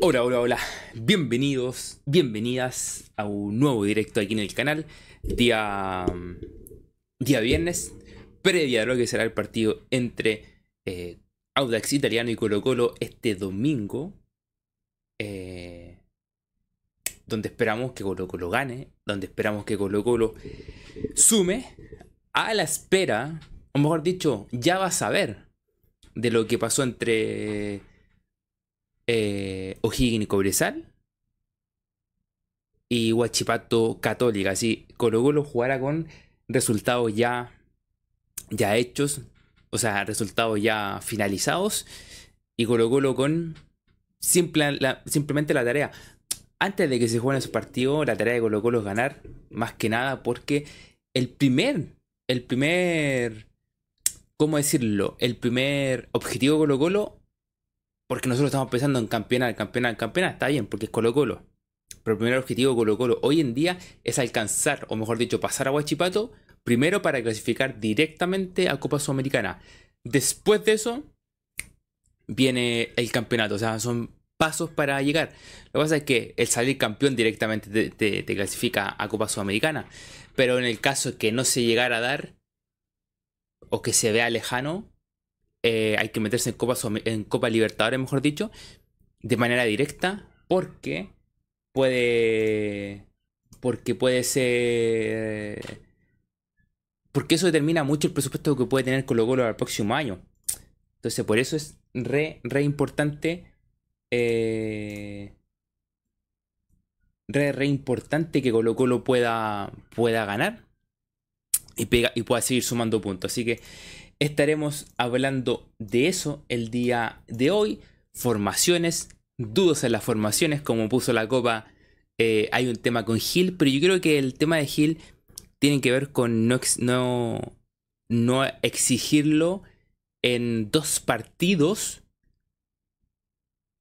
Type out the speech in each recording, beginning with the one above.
Hola, hola, hola. Bienvenidos, bienvenidas a un nuevo directo aquí en el canal. Día, día viernes, previa a lo que será el partido entre eh, Audax Italiano y Colo Colo este domingo. Eh, donde esperamos que Colo Colo gane, donde esperamos que Colo Colo sume a la espera, o mejor dicho, ya va a saber de lo que pasó entre eh, O'Higgins y Cobresal y Huachipato Católica. Así, Colo Colo jugará con resultados ya, ya hechos, o sea, resultados ya finalizados y Colo Colo con simplemente la tarea. Antes de que se jueguen su partido, la tarea de Colo Colo es ganar, más que nada porque el primer, el primer ¿cómo decirlo? El primer objetivo Colo Colo, porque nosotros estamos pensando en campeonar, campeonar, campeonar, está bien, porque es Colo Colo. Pero el primer objetivo Colo Colo hoy en día es alcanzar, o mejor dicho, pasar a Huachipato, primero para clasificar directamente a Copa Sudamericana. Después de eso, viene el campeonato, o sea, son pasos para llegar. Lo que pasa es que el salir campeón directamente te, te clasifica a Copa Sudamericana. Pero en el caso que no se llegara a dar, o que se vea lejano, eh, hay que meterse en Copa, en Copa Libertadores, mejor dicho, de manera directa, porque puede. Porque puede ser. Porque eso determina mucho el presupuesto que puede tener Colo Colo al próximo año. Entonces, por eso es re, re importante. Eh, re, re importante que Colo Colo pueda, pueda ganar y, pega, y pueda seguir sumando puntos. Así que estaremos hablando de eso el día de hoy. Formaciones, dudas en las formaciones, como puso la copa. Eh, hay un tema con Gil, pero yo creo que el tema de Gil tiene que ver con no exigirlo en dos partidos.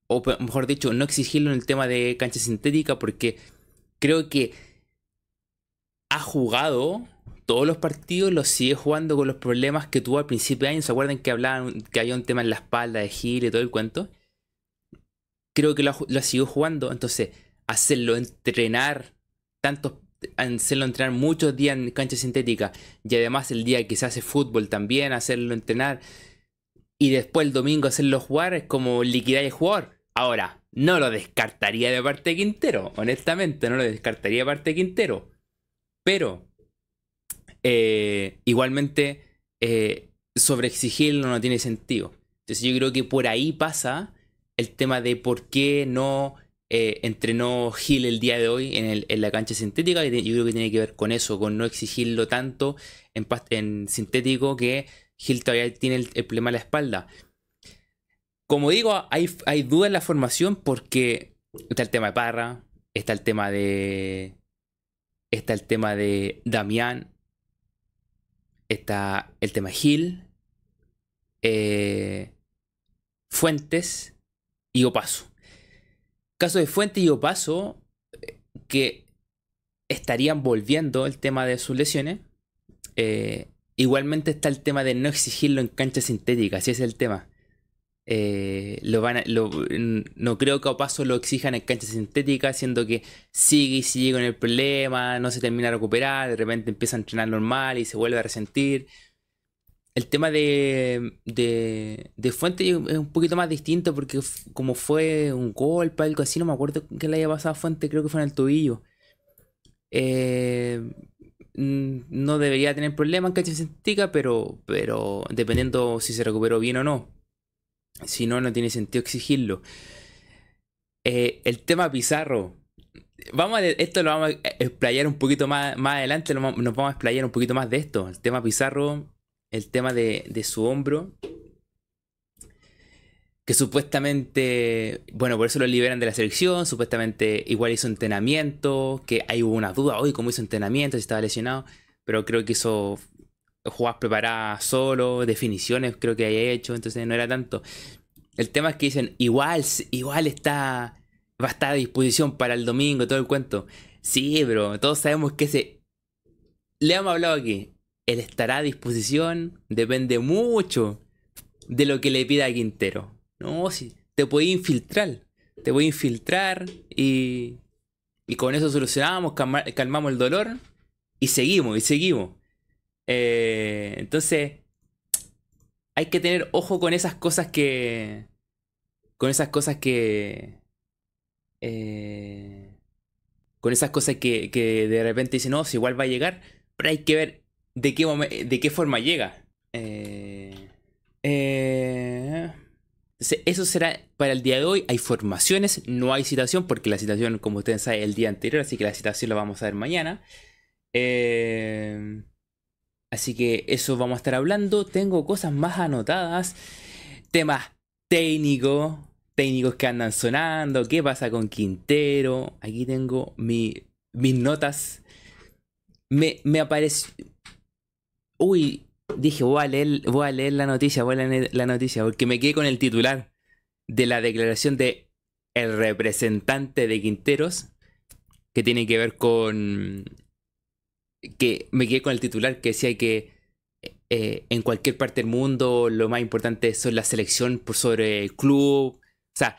O mejor dicho, no exigirlo en el tema de cancha sintética, porque creo que ha jugado todos los partidos los sigue jugando con los problemas que tuvo al principio de año. ¿Se acuerdan que hablaban que había un tema en la espalda de Gil y todo el cuento? Creo que lo, lo siguió jugando. Entonces, hacerlo entrenar tantos hacerlo entrenar muchos días en cancha sintética y además el día que se hace fútbol también hacerlo entrenar y después el domingo hacerlo jugar es como liquidar el jugador. Ahora, no lo descartaría de parte de Quintero, honestamente, no lo descartaría de parte de Quintero. Pero eh, igualmente, eh, sobreexigirlo no tiene sentido. Entonces yo creo que por ahí pasa el tema de por qué no eh, entrenó Gil el día de hoy en, la cancha sintética. Yo creo que tiene que ver con eso, con no exigirlo tanto en, sintético que Gil todavía tiene el, problema de la espalda. Como digo, hay, hay dudas en la formación porque está el tema de Parra, está el tema de. Está el tema de Damián, está el tema Gil, eh, Fuentes y Opaso. Caso de Fuentes y Opaso, que estarían volviendo el tema de sus lesiones. Eh, igualmente está el tema de no exigirlo en cancha sintética, así es el tema. Eh, no creo que a paso lo exijan en cancha sintética, siendo que sigue y sigue con el problema, no se termina de recuperar, de repente empieza a entrenar normal y se vuelve a resentir. El tema de, de, Fuente es un poquito más distinto porque como fue un golpe, algo así, no me acuerdo que le haya pasado a Fuente, creo que fue en el tobillo. Eh, no debería tener problema en cancha sintética, pero, pero dependiendo si se recuperó bien o no. Si no, no tiene sentido exigirlo. Eh, el tema Pizarro. Vamos a, esto lo vamos a explayar un poquito más, más adelante, nos vamos a explayar un poquito más de esto. El tema Pizarro, el tema de, de su hombro. Que supuestamente, bueno, por eso lo liberan de la selección, supuestamente igual hizo entrenamiento, que hay una duda hoy cómo hizo entrenamiento, si estaba lesionado, pero creo que hizo jugadas preparadas solo, definiciones creo que haya hecho, entonces no era tanto. El tema es que dicen, igual, igual está, va a estar a disposición para el domingo, todo el cuento. Sí, pero todos sabemos que ese... Le hemos hablado aquí, él estará a disposición, depende mucho de lo que le pida a Quintero. No, si te puede infiltrar. te a infiltrar y, y con eso solucionamos, calmamos el dolor y seguimos, y seguimos. Eh, entonces, hay que tener ojo con esas cosas que... Con esas cosas que... Eh, con esas cosas que, de repente dicen, no, si igual va a llegar, pero hay que ver de qué, de qué forma llega. Eh, eh, eso será para el día de hoy. Hay formaciones, no hay citación, porque la citación, como ustedes saben, el día anterior, así que la citación la vamos a ver mañana. Eh, así que eso vamos a estar hablando. Tengo cosas más anotadas. Temas técnicos, técnicos que andan sonando. ¿Qué pasa con Quintero? Aquí tengo mis notas. Me, me apareció. Uy, dije, voy a leer, voy a leer la noticia, voy a leer la noticia, porque me quedé con el titular de la declaración de el representante de Quinteros, que tiene que ver con que me quedé con el titular que decía que eh, en cualquier parte del mundo lo más importante son la selección sobre el club. O sea,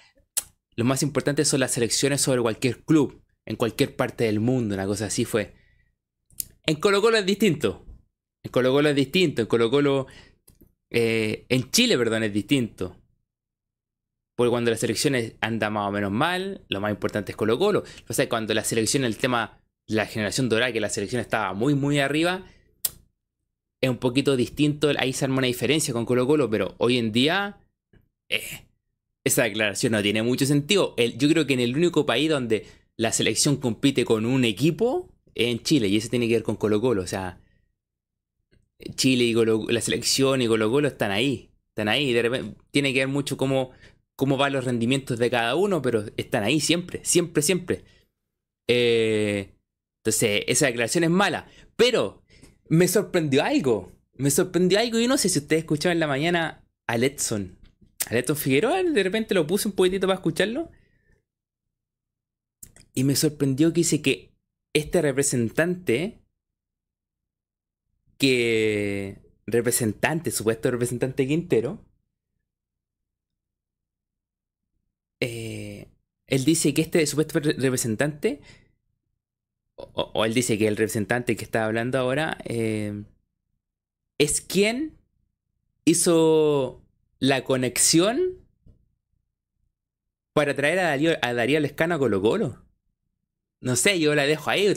lo más importante son las selecciones sobre cualquier club, en cualquier parte del mundo, una cosa así fue. En Colo Colo es distinto. En Colo Colo es distinto. En Colo Colo. Eh, en Chile, perdón, es distinto. Porque cuando la selección anda más o menos mal, lo más importante es Colo Colo. O sea, cuando la selección, el tema, la generación dorada, que la selección estaba muy, muy arriba, es un poquito distinto. Ahí se arma una diferencia con Colo Colo, pero hoy en día. Eh, esa declaración no tiene mucho sentido. yo creo que en el único país donde la selección compite con un equipo es en Chile, y eso tiene que ver con Colo Colo. O sea, Chile y la selección y Colo Colo están ahí. Están ahí. tiene que ver mucho cómo, cómo van los rendimientos de cada uno, pero están ahí siempre, siempre, siempre. Eh, entonces, esa declaración es mala. Pero me sorprendió algo. Me sorprendió algo. y no sé si ustedes escuchaban en la mañana a Letson. A Letson Figueroa, de repente lo puse un poquitito para escucharlo. Y me sorprendió que dice que este representante que representante, supuesto representante Quintero, eh, él dice que este supuesto representante, o, él dice que el representante que está hablando ahora, eh, es quien hizo la conexión para traer a Darío, a Darío Lescano a Colo Colo no sé, yo la dejo ahí.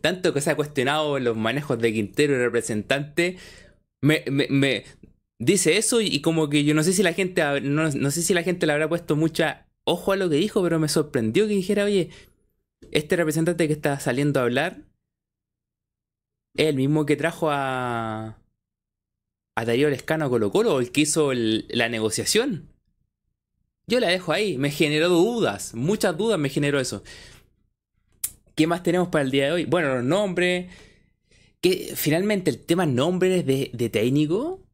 tanto que se ha cuestionado los manejos de Quintero y representante. Me, me, dice eso y, como que yo no sé si la gente no, no, sé si la gente le habrá puesto mucha ojo a lo que dijo, pero me sorprendió que dijera, oye, este representante que está saliendo a hablar es el mismo que trajo a a Darío Lescano a Colo Colo, el que hizo la negociación. Yo la dejo ahí, me generó dudas, muchas dudas me generó eso. ¿Qué más tenemos para el día de hoy? Bueno, los nombres. Que finalmente el tema nombres de, técnico.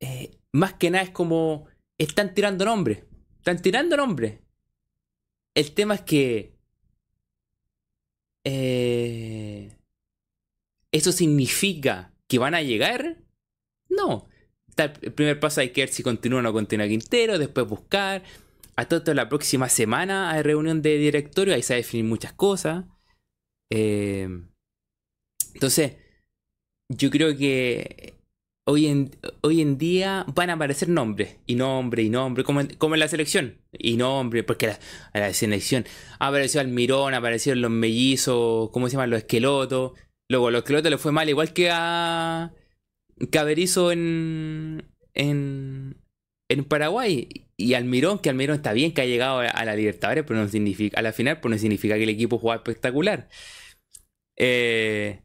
Eh, más que nada es como. Están tirando nombres. Están tirando nombres. El tema es que. Eh, ¿Eso significa que van a llegar? No. El primer paso hay que ver si continúa o no continúa Quintero, después buscar, a todo la próxima semana hay reunión de directorio, ahí se va a definir muchas cosas. Eh, entonces, yo creo que hoy en, hoy en día van a aparecer nombres, y nombres, y nombres, como, como en la selección, y nombres, porque la, la selección apareció Almirón, aparecieron los mellizos, ¿cómo se llaman? Los esquelotos. Luego, los esquelotos le fue mal, igual que a Caberizo en, en, en Paraguay y Almirón, que Almirón está bien que ha llegado a la Libertadores, pero no significa, a la final, pero no significa que el equipo juega espectacular. Eh,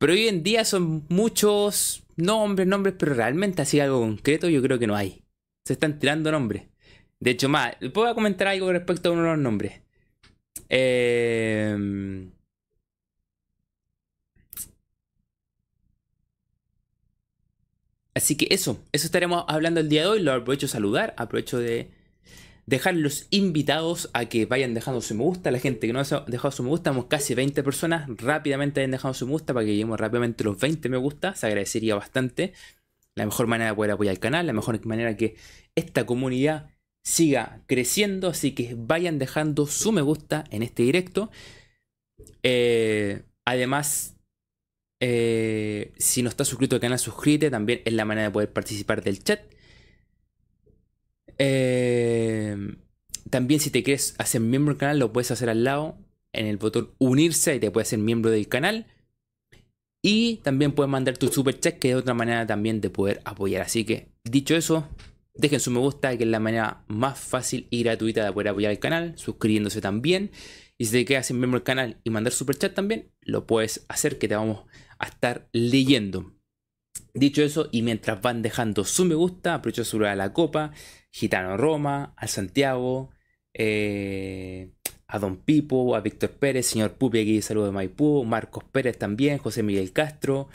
pero hoy en día son muchos nombres, nombres, pero realmente así algo concreto yo creo que no hay. Se están tirando nombres. De hecho, más, puedo comentar algo respecto a uno de los nombres. Eh, Así que eso, eso estaremos hablando el día de hoy. Lo aprovecho de saludar, aprovecho de dejar los invitados a que vayan dejando su me gusta. La gente que no ha dejado su me gusta, hemos casi 20 personas. Rápidamente hayan dejado su me gusta para que lleguemos rápidamente los 20 me gusta. Se agradecería bastante. La mejor manera de poder apoyar el canal, la mejor manera que esta comunidad siga creciendo, así que vayan dejando su me gusta en este directo. Eh, además, eh, si no estás suscrito al canal, suscríbete, también es la manera de poder participar del chat. Eh, también si te quieres hacer miembro del canal, lo puedes hacer al lado en el botón unirse y te puedes hacer miembro del canal. Y también puedes mandar tu super chat, que es otra manera también de poder apoyar. Así que, dicho eso, dejen su me gusta, que es la manera más fácil y gratuita de poder apoyar el canal, suscribiéndose también. Y si te quedas sin miembro del canal y mandar super chat también, lo puedes hacer, que te vamos a estar leyendo. Dicho eso, y mientras van dejando su me gusta, aprovecho su a la copa, Gitano Roma, al Santiago, eh, a Don Pipo, a Víctor Pérez, señor Pupi aquí, saludo de Maipú, Marcos Pérez también, José Miguel Castro,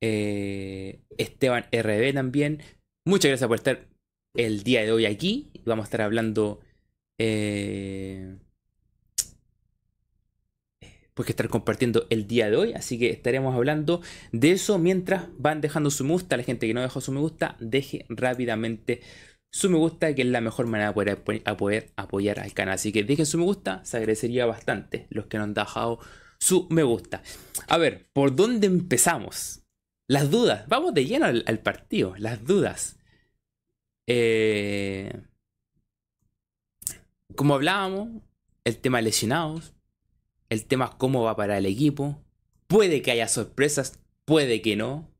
eh, Esteban RB también. Muchas gracias por estar el día de hoy aquí. Vamos a estar hablando. Eh, pues que estar compartiendo el día de hoy. Así que estaremos hablando de eso mientras van dejando su me gusta. La gente que no dejó su me gusta, deje rápidamente su me gusta, que es la mejor manera de poder, apoyar al canal. Así que dejen su me gusta, se agradecería bastante los que no han dejado su me gusta. A ver, ¿por dónde empezamos? Las dudas. Vamos de lleno al, partido. Las dudas. Eh, como hablábamos, el tema lesionados, el tema cómo va para el equipo. Puede que haya sorpresas, puede que no.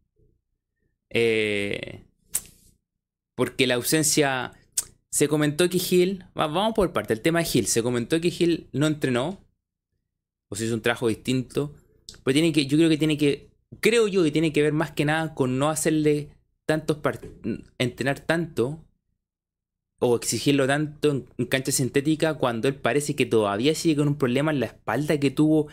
Eh, porque la ausencia. Se comentó que Gil. Vamos por parte. El tema de Gil. Se comentó que Gil no entrenó. O si hizo un trabajo distinto. Pero tiene que. Yo creo que tiene que. Creo yo que tiene que ver más que nada con no hacerle tantos entrenar tanto. O exigirlo tanto en, cancha sintética. Cuando él parece que todavía sigue con un problema en la espalda que tuvo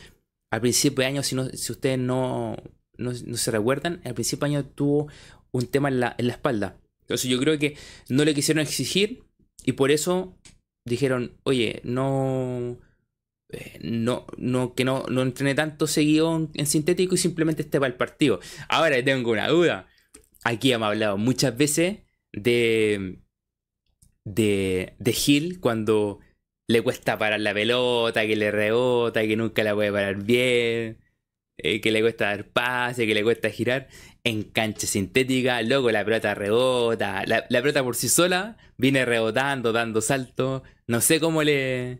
al principio de año. Si, si ustedes no, no, se recuerdan. Al principio de año tuvo un tema en la, en la espalda. Entonces yo creo que no le quisieron exigir y por eso dijeron, oye, no, eh, no, no, que no, no entrene tanto seguido en, sintético y simplemente esté para el partido. Ahora tengo una duda. Aquí hemos hablado muchas veces de, de, de Gil cuando le cuesta parar la pelota, que le rebota, que nunca la puede parar bien, eh, que le cuesta dar pase, que le cuesta girar en cancha sintética, luego la pelota rebota, la, pelota por sí sola viene rebotando, dando saltos, no sé cómo le,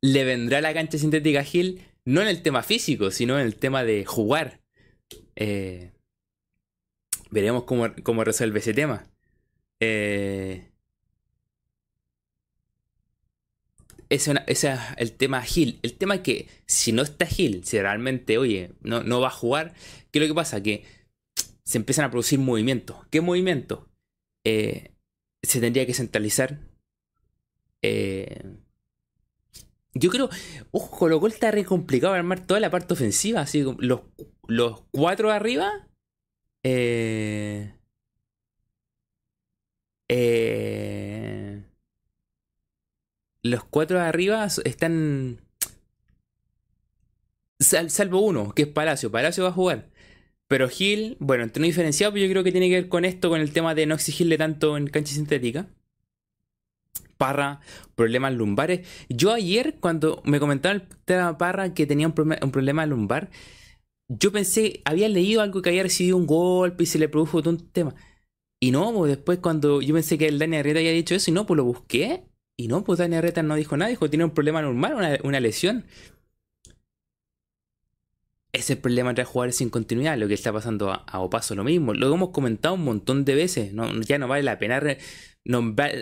le vendrá la cancha sintética a Gil, no en el tema físico, sino en el tema de jugar. Eh, veremos cómo, cómo, resuelve ese tema. Eh, ese, es el tema Gil. El tema es que si no está Gil, si realmente, oye, no, no va a jugar, ¿qué es lo que pasa? Que se empiezan a producir movimientos. ¿Qué movimiento? Eh, se tendría que centralizar. Eh, yo creo, ojo, Colo Colo está re complicado armar toda la parte ofensiva, así los, los cuatro de arriba. Eh, los cuatro de arriba están. salvo uno, que es Palacio. Palacio va a jugar. Pero Gil, bueno, no diferenciado, pero yo creo que tiene que ver con esto, con el tema de no exigirle tanto en cancha sintética. Parra, problemas lumbares. Yo ayer, cuando me comentaba el tema Parra que tenía un, problema, lumbar, yo pensé, había leído algo que había recibido un golpe y se le produjo todo un tema. Y no, pues después cuando yo pensé que el Dani Arreta había dicho eso, y no, pues lo busqué. Y no, pues Dani Arreta no dijo nada, dijo tiene un problema normal, una, lesión es el problema entre jugadores sin continuidad, lo que está pasando a, Opaso lo mismo. Lo hemos comentado un montón de veces, ya no vale la pena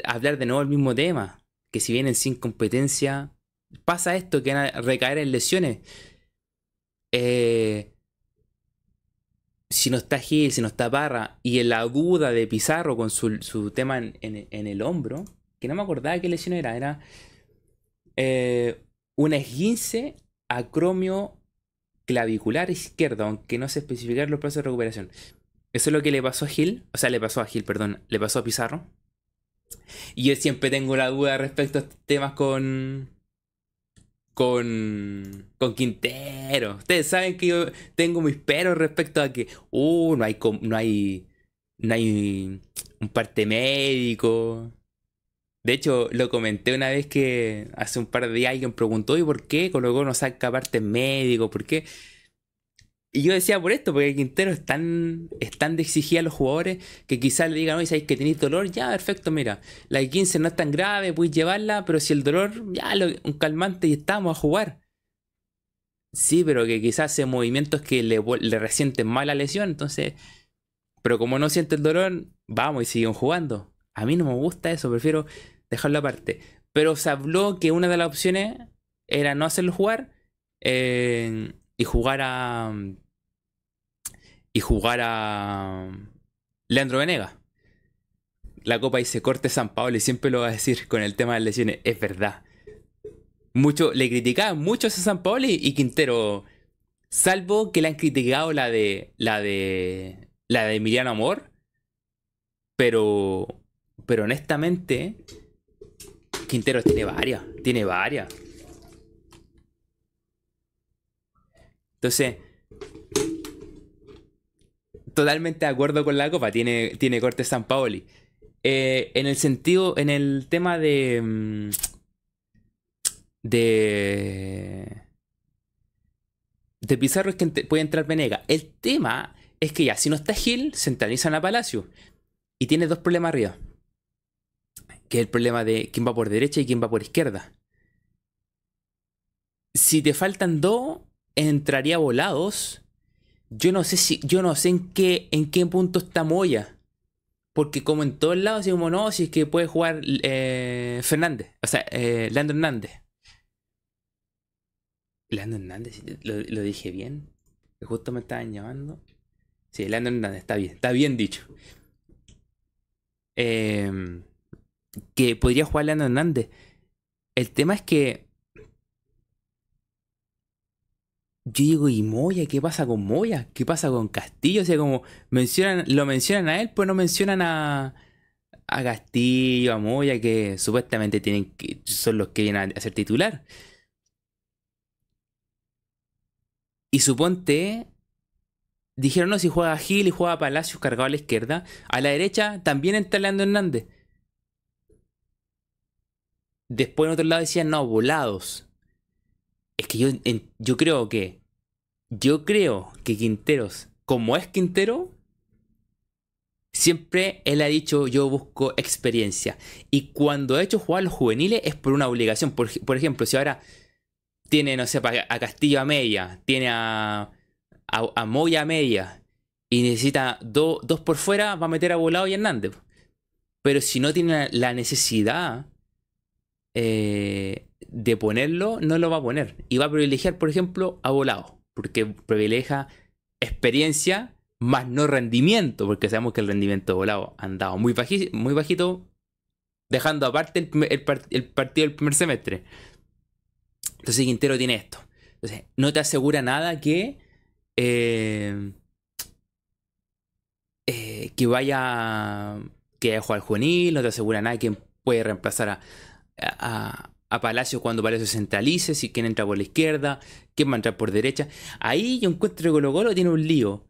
hablar de nuevo el mismo tema, que si vienen sin competencia, pasa esto, que van a recaer en lesiones. Eh, si no está Gil, si no está Parra, y en la duda de Pizarro con su, tema en, el hombro, que no me acordaba qué lesión era, era eh, una esguince acromio clavicular izquierdo, aunque no se especificar los plazos de recuperación. Eso es lo que le pasó a Gil, o sea, le pasó a Gil, perdón, le pasó a Pizarro. Y yo siempre tengo la duda respecto a temas con. con. con Quintero. Ustedes saben que yo tengo mis peros respecto a que. Uh, no hay. no hay. no hay un parte médico. De hecho, lo comenté una vez que hace un par de días alguien preguntó, ¿y por qué Colo Colo no saca parte médico? ¿Por qué? Y yo decía por esto, porque Quintero es tan, es tan de exigir a los jugadores que quizás le digan, oye, ¿sabes que tenéis dolor? Ya, perfecto, mira, la 15 no es tan grave, puedes llevarla, pero si el dolor, ya, un calmante y estamos a jugar. Sí, pero que quizás hace movimientos que le, le resienten mal la lesión, entonces. Pero como no siente el dolor, vamos y siguen jugando. A mí no me gusta eso, prefiero dejarlo aparte. Pero se habló que una de las opciones era no hacerlo jugar eh, y jugar a. Y jugar a. Leandro Venega. La copa dice corte San Pablo y siempre lo va a decir con el tema de lesiones. Es verdad. Mucho, le criticaban mucho a San Pablo y Quintero. Salvo que le han criticado la de. la de. la de Emiliano Amor. Pero. Pero honestamente. Quintero tiene varias. Tiene varias. Entonces. Totalmente de acuerdo con la copa. Tiene, tiene corte San Paoli. Eh, en el sentido. En el tema de. Mm, de. De Pizarro es que puede entrar Venega. El tema es que ya, si no está Gil, centralizan a Palacio. Y tiene dos problemas arriba. Que es el problema de quién va por derecha y quién va por izquierda. Si te faltan dos, entraría volados. Yo no sé si. Yo no sé en qué. en qué punto está Moya. Porque como en todos lados, como no, si es que puede jugar eh, Fernández. O sea, eh, Leandro Hernández. Leandro Hernández, lo, dije bien. Justo me estaban llamando. Sí, Leandro Hernández, está bien, está bien dicho. Em, que podría jugar Leandro Hernández. El tema es que. Yo digo, ¿y Moya? ¿Qué pasa con Moya? ¿Qué pasa con Castillo? O sea, como mencionan, lo mencionan a él, pues no mencionan a, a Castillo, a Moya, que supuestamente tienen que, son los que vienen a ser titular. Y suponte, dijeron, no, si juega Gil y juega Palacios cargado a la izquierda, a la derecha también está Leandro Hernández. Después en otro lado decían, no, volados. Es que yo, yo creo que, yo creo que Quinteros, como es Quintero, siempre él ha dicho, yo busco experiencia. Y cuando ha hecho jugar a los juveniles es por una obligación. Por, por ejemplo, si ahora tiene, no sé, a Castillo a media, tiene a, a, Moya a media y necesita dos por fuera, va a meter a Volado y Hernández. Pero si no tiene la necesidad eh, de ponerlo, no lo va a poner. Y va a privilegiar, por ejemplo, a Volado, porque privilegia experiencia más no rendimiento, porque sabemos que el rendimiento de Volado ha andado muy, muy bajito, dejando aparte el partido del primer semestre. Entonces Quintero tiene esto. Entonces, no te asegura nada que. Eh, eh, que vaya. que vaya a jugar juvenil, no te asegura nada que puede reemplazar a, a, a Palacio cuando Palacio centralice, si quién entra por la izquierda, quién va a entrar por derecha. Ahí yo encuentro que Colo Colo tiene un lío.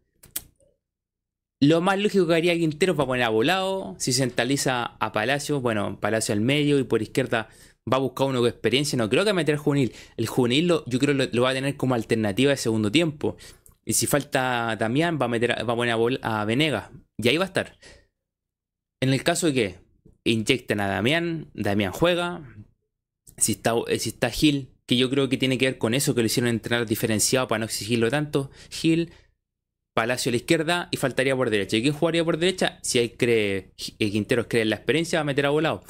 Lo más lógico que haría Quintero es para poner a volado. Si centraliza a Palacio, bueno, Palacio al medio y por izquierda va a buscar uno con experiencia. No creo que meter al juvenil. El juvenil lo, yo creo lo, lo va a tener como alternativa de segundo tiempo. Y si falta Damián, va a meter va a poner a, a Venegas. Y ahí va a estar. En el caso de que inyecten a Damián, Damián juega. Si está, si está Gil, que yo creo que tiene que ver con eso, que lo hicieron entrenar diferenciado para no exigirlo tanto. Gil, Palacio a la izquierda y faltaría por derecha. ¿Y quién jugaría por derecha? Si hay cree, eh, Quinteros cree en la experiencia, va a meter a volado.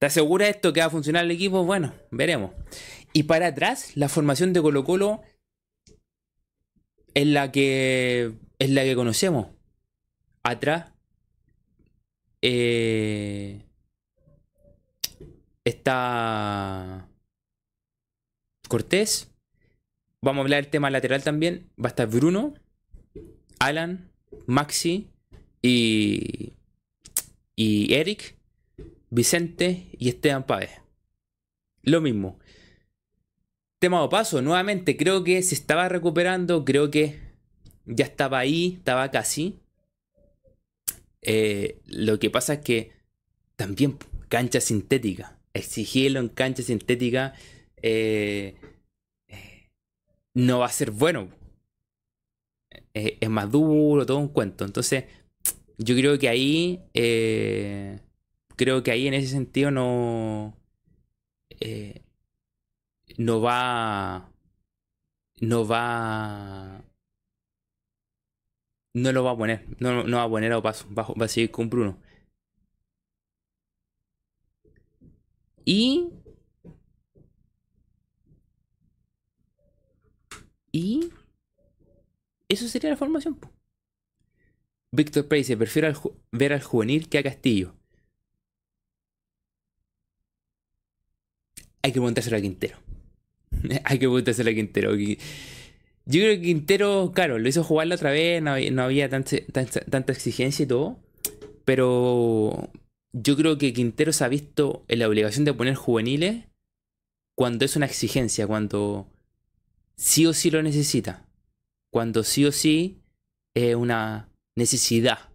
¿Te asegura esto que va a funcionar el equipo? Bueno, veremos. Y para atrás, la formación de Colo Colo es la que, es la que conocemos. Atrás eh, está Cortés. Vamos a hablar del tema lateral también. Va a estar Bruno, Alan, Maxi y, y Eric. Vicente y Esteban Páez. Lo mismo. Tema de paso, nuevamente, creo que se estaba recuperando, creo que ya estaba ahí, estaba casi. Eh, lo que pasa es que también cancha sintética. Exigirlo en cancha sintética eh, no va a ser bueno. Eh, es más duro, todo un cuento. Entonces, yo creo que ahí, eh, creo que ahí en ese sentido no, no va, no va, no lo va a poner, no, no va a poner a paso, va, a seguir con Bruno. Y Y eso sería la formación. Víctor Pérez dice, prefiero ver al juvenil que a Castillo. Hay que preguntárselo a Quintero. Hay que preguntárselo a Quintero. Yo creo que Quintero, claro, lo hizo jugar la otra vez, no había, tanta, exigencia y todo. Pero yo creo que Quintero se ha visto en la obligación de poner juveniles cuando es una exigencia, cuando sí o sí lo necesita. Cuando sí o sí es una necesidad.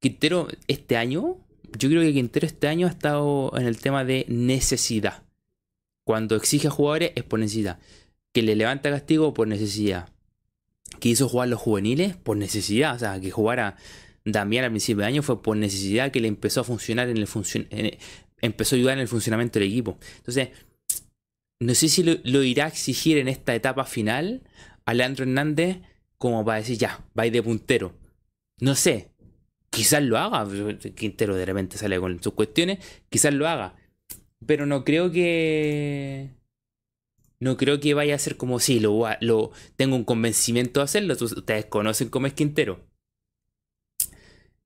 Quintero este año, yo creo que Quintero este año ha estado en el tema de necesidad. Cuando exige a jugadores es por necesidad. Que le levanta castigo por necesidad. Que hizo jugar los juveniles por necesidad. O sea, que jugara Damián al principio de año fue por necesidad que le empezó a funcionar en el empezó a ayudar en el funcionamiento del equipo. Entonces, no sé si lo, irá a exigir en esta etapa final a Leandro Hernández como para decir ya, va de puntero. No sé, quizás lo haga. Quintero de repente sale con sus cuestiones, quizás lo haga. Pero no creo que. No creo que vaya a ser como si lo, lo tengo un convencimiento de hacerlo. Ustedes conocen cómo es Quintero.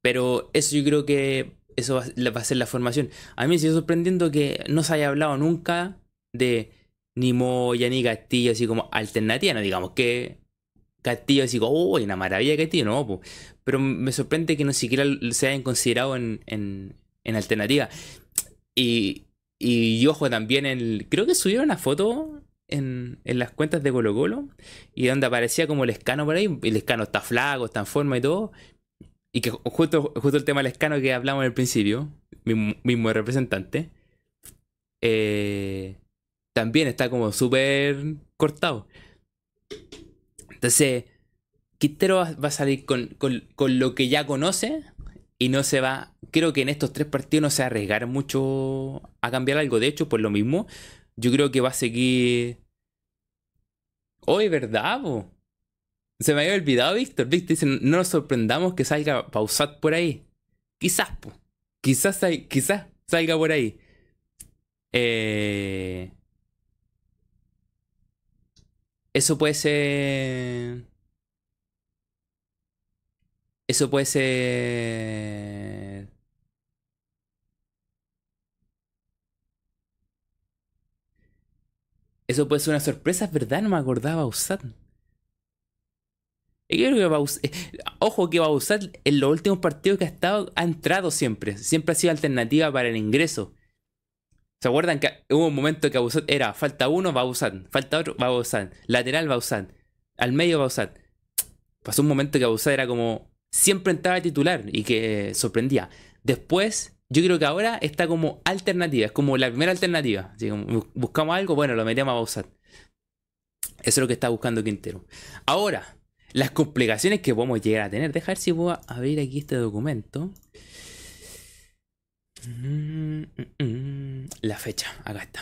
Pero eso yo creo que eso va, a ser la formación. A mí me sigue sorprendiendo que no se haya hablado nunca de ni Moya, ni Castillo, así como alternativa, no digamos que Castillo así como, uy, una maravilla Castillo, no, pero me sorprende que no siquiera se hayan considerado en, en, alternativa. Y, y, ojo también, el, creo que subieron una foto en, las cuentas de Colo Colo y donde aparecía como el escano por ahí, el escano está flaco, está en forma y todo. Y que justo, justo el tema del escano que hablamos al principio, mismo, representante. Eh, también está como súper cortado. Entonces, Quintero va a salir con, lo que ya conoce y no se va. Creo que en estos tres partidos no se va a arriesgar mucho a cambiar algo. De hecho, por lo mismo, yo creo que va a seguir. Hoy, ¿verdad? Se me había olvidado, Víctor. Víctor dice: No nos sorprendamos que salga Pausat por ahí. Quizás, po. Quizás, quizás salga por ahí. Eh. Eso puede ser. Eso puede ser. Eso puede ser una sorpresa, es verdad, no me acordaba creo que eh, ojo que usar en los últimos partidos que ha estado ha entrado siempre, siempre ha sido alternativa para el ingreso. ¿Se acuerdan que hubo un momento que Bausat era falta uno, usar, falta otro, usar, lateral usar, al medio usar? Pasó un momento que Bausat era como siempre entraba titular y que sorprendía. Después, yo creo que ahora está como alternativa, es como la primera alternativa. buscamos algo, bueno, lo metemos a Bausat. Eso es lo que está buscando Quintero. Ahora, las complicaciones que podemos llegar a tener. Dejar si puedo abrir aquí este documento. La fecha, acá está.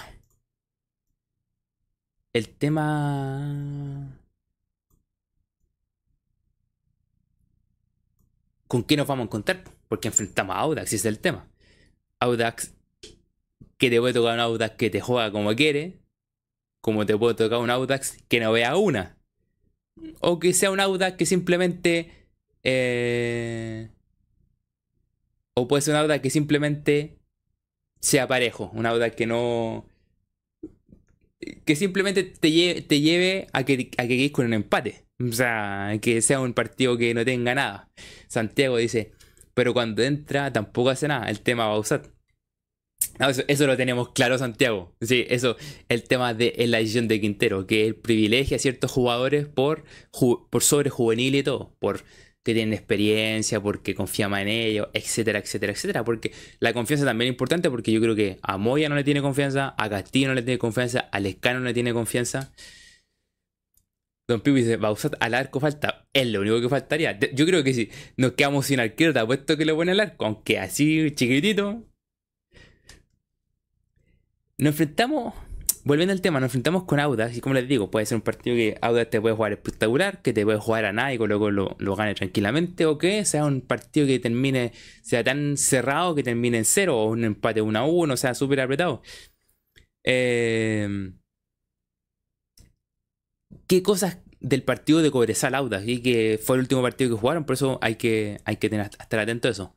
El tema... ¿Con qué nos vamos a encontrar? Porque enfrentamos a Audax, ese es el tema. Audax, que te puede tocar un Audax que te juega como quiere, como te puede tocar un Audax que no vea una. O que sea un Audax que simplemente eh, o puede ser una Audax que simplemente sea parejo. Una Audax que no. Que simplemente te lleve, a que, a que con un empate. O sea, que sea un partido que no tenga nada. Santiago dice, pero cuando entra tampoco hace nada. El tema va a eso, lo tenemos claro, Santiago. Sí, eso, el tema de la decisión de Quintero, que él privilegia a ciertos jugadores por, por sobre juvenil y todo, por que tienen experiencia, porque confía más en ellos, etcétera, etcétera, etcétera. Porque la confianza también es importante porque yo creo que a Moya no le tiene confianza, a Castillo no le tiene confianza, a Lescano no le tiene confianza. Don Pipo dice, usar al arco falta. Es lo único que faltaría. Yo creo que si nos quedamos sin arquero, te apuesto que le pone al arco, aunque así chiquitito. Nos enfrentamos volviendo al tema, nos enfrentamos con Audax y como les digo, puede ser un partido que Audax te puede jugar espectacular, que te puede jugar a nada y luego lo, gane tranquilamente, o que sea un partido que termine, sea tan cerrado que termine en cero, o un empate 1 a 1, o sea, súper apretado. Eh, ¿Qué cosas del partido de Cobresal Audax? Y que fue el último partido que jugaron, por eso hay que, hay que estar atento a eso.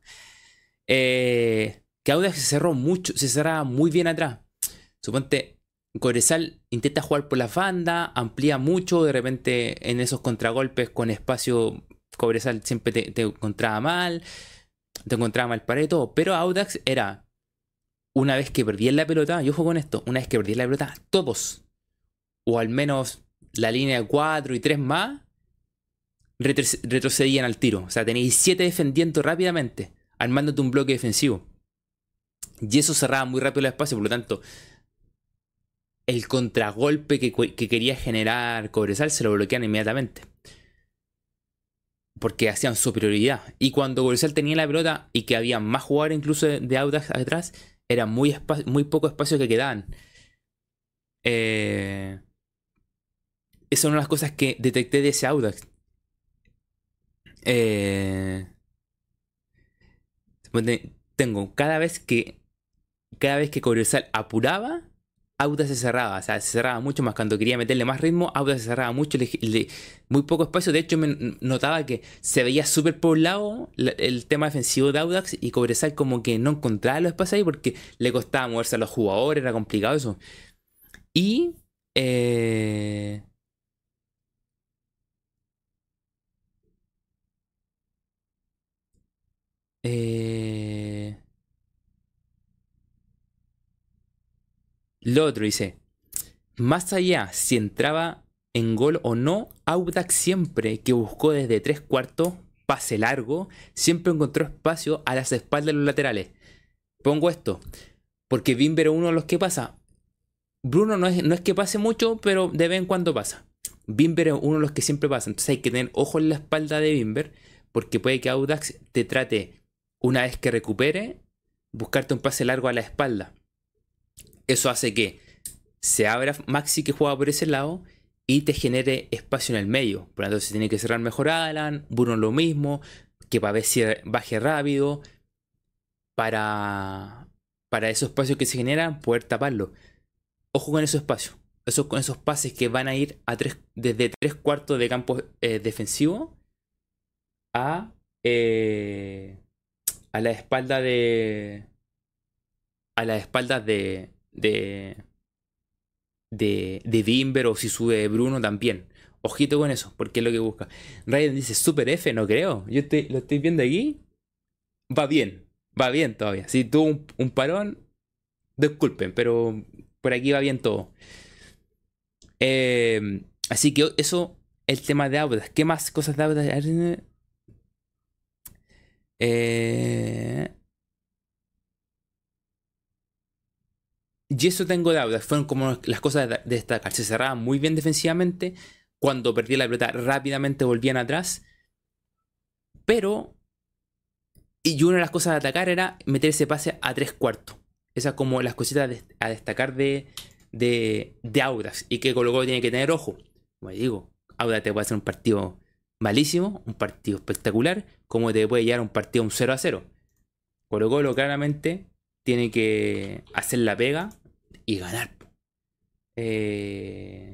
Eh, que Audax se cerró mucho, se cerraba muy bien atrás. Suponte, Cobresal intenta jugar por la banda, amplía mucho, de repente en esos contragolpes con espacio, Cobresal siempre te, encontraba mal, te encontraba mal para todo, pero Audax era, una vez que perdían la pelota, yo juego con esto, una vez que perdían la pelota, todos, o al menos la línea 4 y 3 más, retrocedían al tiro. O sea, tenéis 7 defendiendo rápidamente, armándote un bloque defensivo. Y eso cerraba muy rápido el espacio, por lo tanto, el contragolpe que, quería generar Cobresal se lo bloquean inmediatamente. Porque hacían superioridad. Y cuando Cobresal tenía la pelota y que había más jugadores incluso de, Audax atrás, era muy, muy poco espacio que quedaban. Eh, esa es una de las cosas que detecté de ese Audax. Eh, tengo cada vez que cada vez que Cobresal apuraba Auda se cerraba, o sea, se cerraba mucho más. Cuando quería meterle más ritmo, Auda se cerraba mucho, muy poco espacio. De hecho, me notaba que se veía súper poblado el tema defensivo de Audax y Cobresal como que no encontraba los espacios ahí porque le costaba moverse a los jugadores, era complicado eso. Y... Eh, eh, Lo otro dice, más allá si entraba en gol o no, Audax siempre que buscó desde tres cuartos, pase largo, siempre encontró espacio a las espaldas de los laterales. Pongo esto, porque Bimber es uno de los que pasa. Bruno no es, no es que pase mucho, pero de vez en cuando pasa. Bimber es uno de los que siempre pasa. Entonces hay que tener ojo en la espalda de Bimber, porque puede que Audax te trate, una vez que recupere, buscarte un pase largo a la espalda. Eso hace que se abra Maxi que juega por ese lado y te genere espacio en el medio. Por lo tanto, se tiene que cerrar mejor Alan, Bruno lo mismo, que para ver si baje rápido. Para, para esos espacios que se generan, poder taparlo. Ojo con esos espacios. Eso, con esos pases que van a ir desde tres cuartos de campo eh, defensivo a, eh, a la espalda de. A las espaldas de, de, de, de Bimber o si sube Bruno también. Ojito con eso, porque es lo que busca. Ryan dice Super F, no creo. Yo lo estoy viendo aquí. Va bien, va bien todavía. Si tuvo un, parón, disculpen, pero por aquí va bien todo. Eh, así que eso, el tema de Audas. ¿Qué más cosas de Audas? Eh, Y eso tengo deudas. Fueron como las cosas de destacar. Se cerraban muy bien defensivamente. Cuando perdía la pelota rápidamente volvían atrás. Pero... Y una de las cosas de atacar era meter ese pase a tres cuartos. Esas como las cositas a destacar de, de, de Audax. Y que Colo Colo tiene que tener ojo. Como digo, Audax te puede hacer un partido malísimo, un partido espectacular, como te puede llevar un partido un 0 a 0. Colo Colo claramente tiene que hacer la pega y ganar. Eh...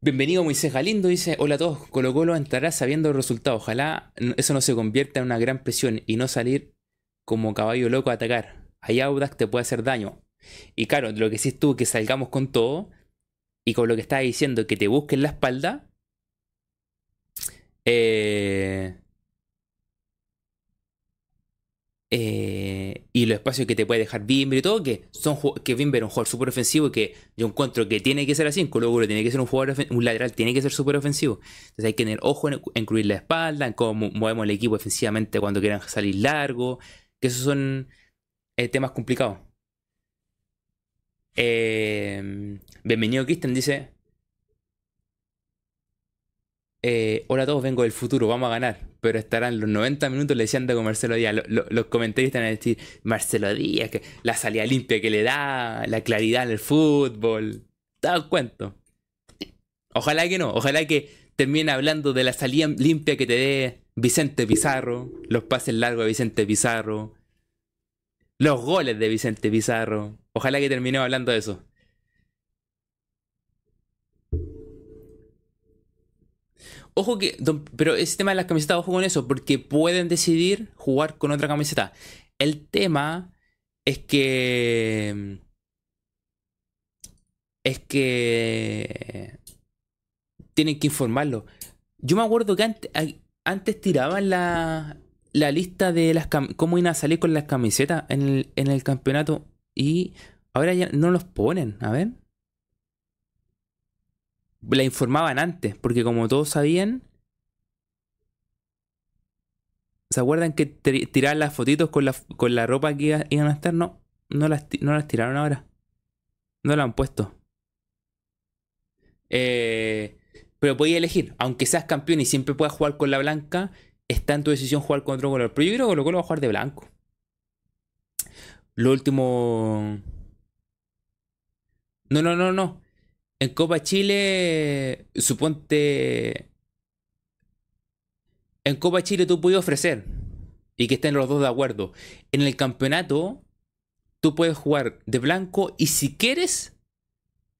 Bienvenido Moisés Galindo, dice, hola a todos, Colo Colo entrará sabiendo el resultado, ojalá eso no se convierta en una gran presión y no salir como caballo loco a atacar. Ahí Audax te puede hacer daño. Y claro, lo que sí tú que salgamos con todo, y con lo que estaba diciendo, que te busquen la espalda, eh, eh, y los espacios que te puede dejar Bimber y todo, que son que Bimber es un jugador súper ofensivo que yo encuentro que tiene que ser así, en Colo tiene que ser un jugador un lateral, tiene que ser súper ofensivo. Entonces hay que tener ojo en, incluir la espalda, en cómo movemos el equipo ofensivamente cuando quieran salir largo, que esos son eh, temas complicados. Eh, bienvenido Cristian, dice, eh, hola a todos, vengo del futuro, vamos a ganar. Pero estarán los 90 minutos leseando con Marcelo Díaz. los comentaristas van a decir, Marcelo Díaz, que la salida limpia que le da, la claridad en el fútbol. Todo cuento. Ojalá que no, ojalá que termine hablando de la salida limpia que te dé Vicente Pizarro, los pases largos de Vicente Pizarro, los goles de Vicente Pizarro. Ojalá que termine hablando de eso. Ojo que, pero ese tema de las camisetas, ojo con eso, porque pueden decidir jugar con otra camiseta. El tema es que. Es que. Tienen que informarlo. Yo me acuerdo que antes, antes tiraban la, la lista de las cómo iban a salir con las camisetas en el, en el campeonato y ahora ya no los ponen. A ver la informaban antes, porque como todos sabían, ¿se acuerdan que tiraban las fotitos con la, con la ropa que iban a estar? No, no las, no las tiraron ahora. No la han puesto. Eh, pero podías elegir, aunque seas campeón y siempre puedas jugar con la blanca, está en tu decisión jugar con otro color. Pero yo creo que lo va a jugar de blanco. Lo último. No, no, no, no. En Copa Chile, suponte. En Copa Chile tú puedes ofrecer y que estén los dos de acuerdo. En el campeonato, tú puedes jugar de blanco y si quieres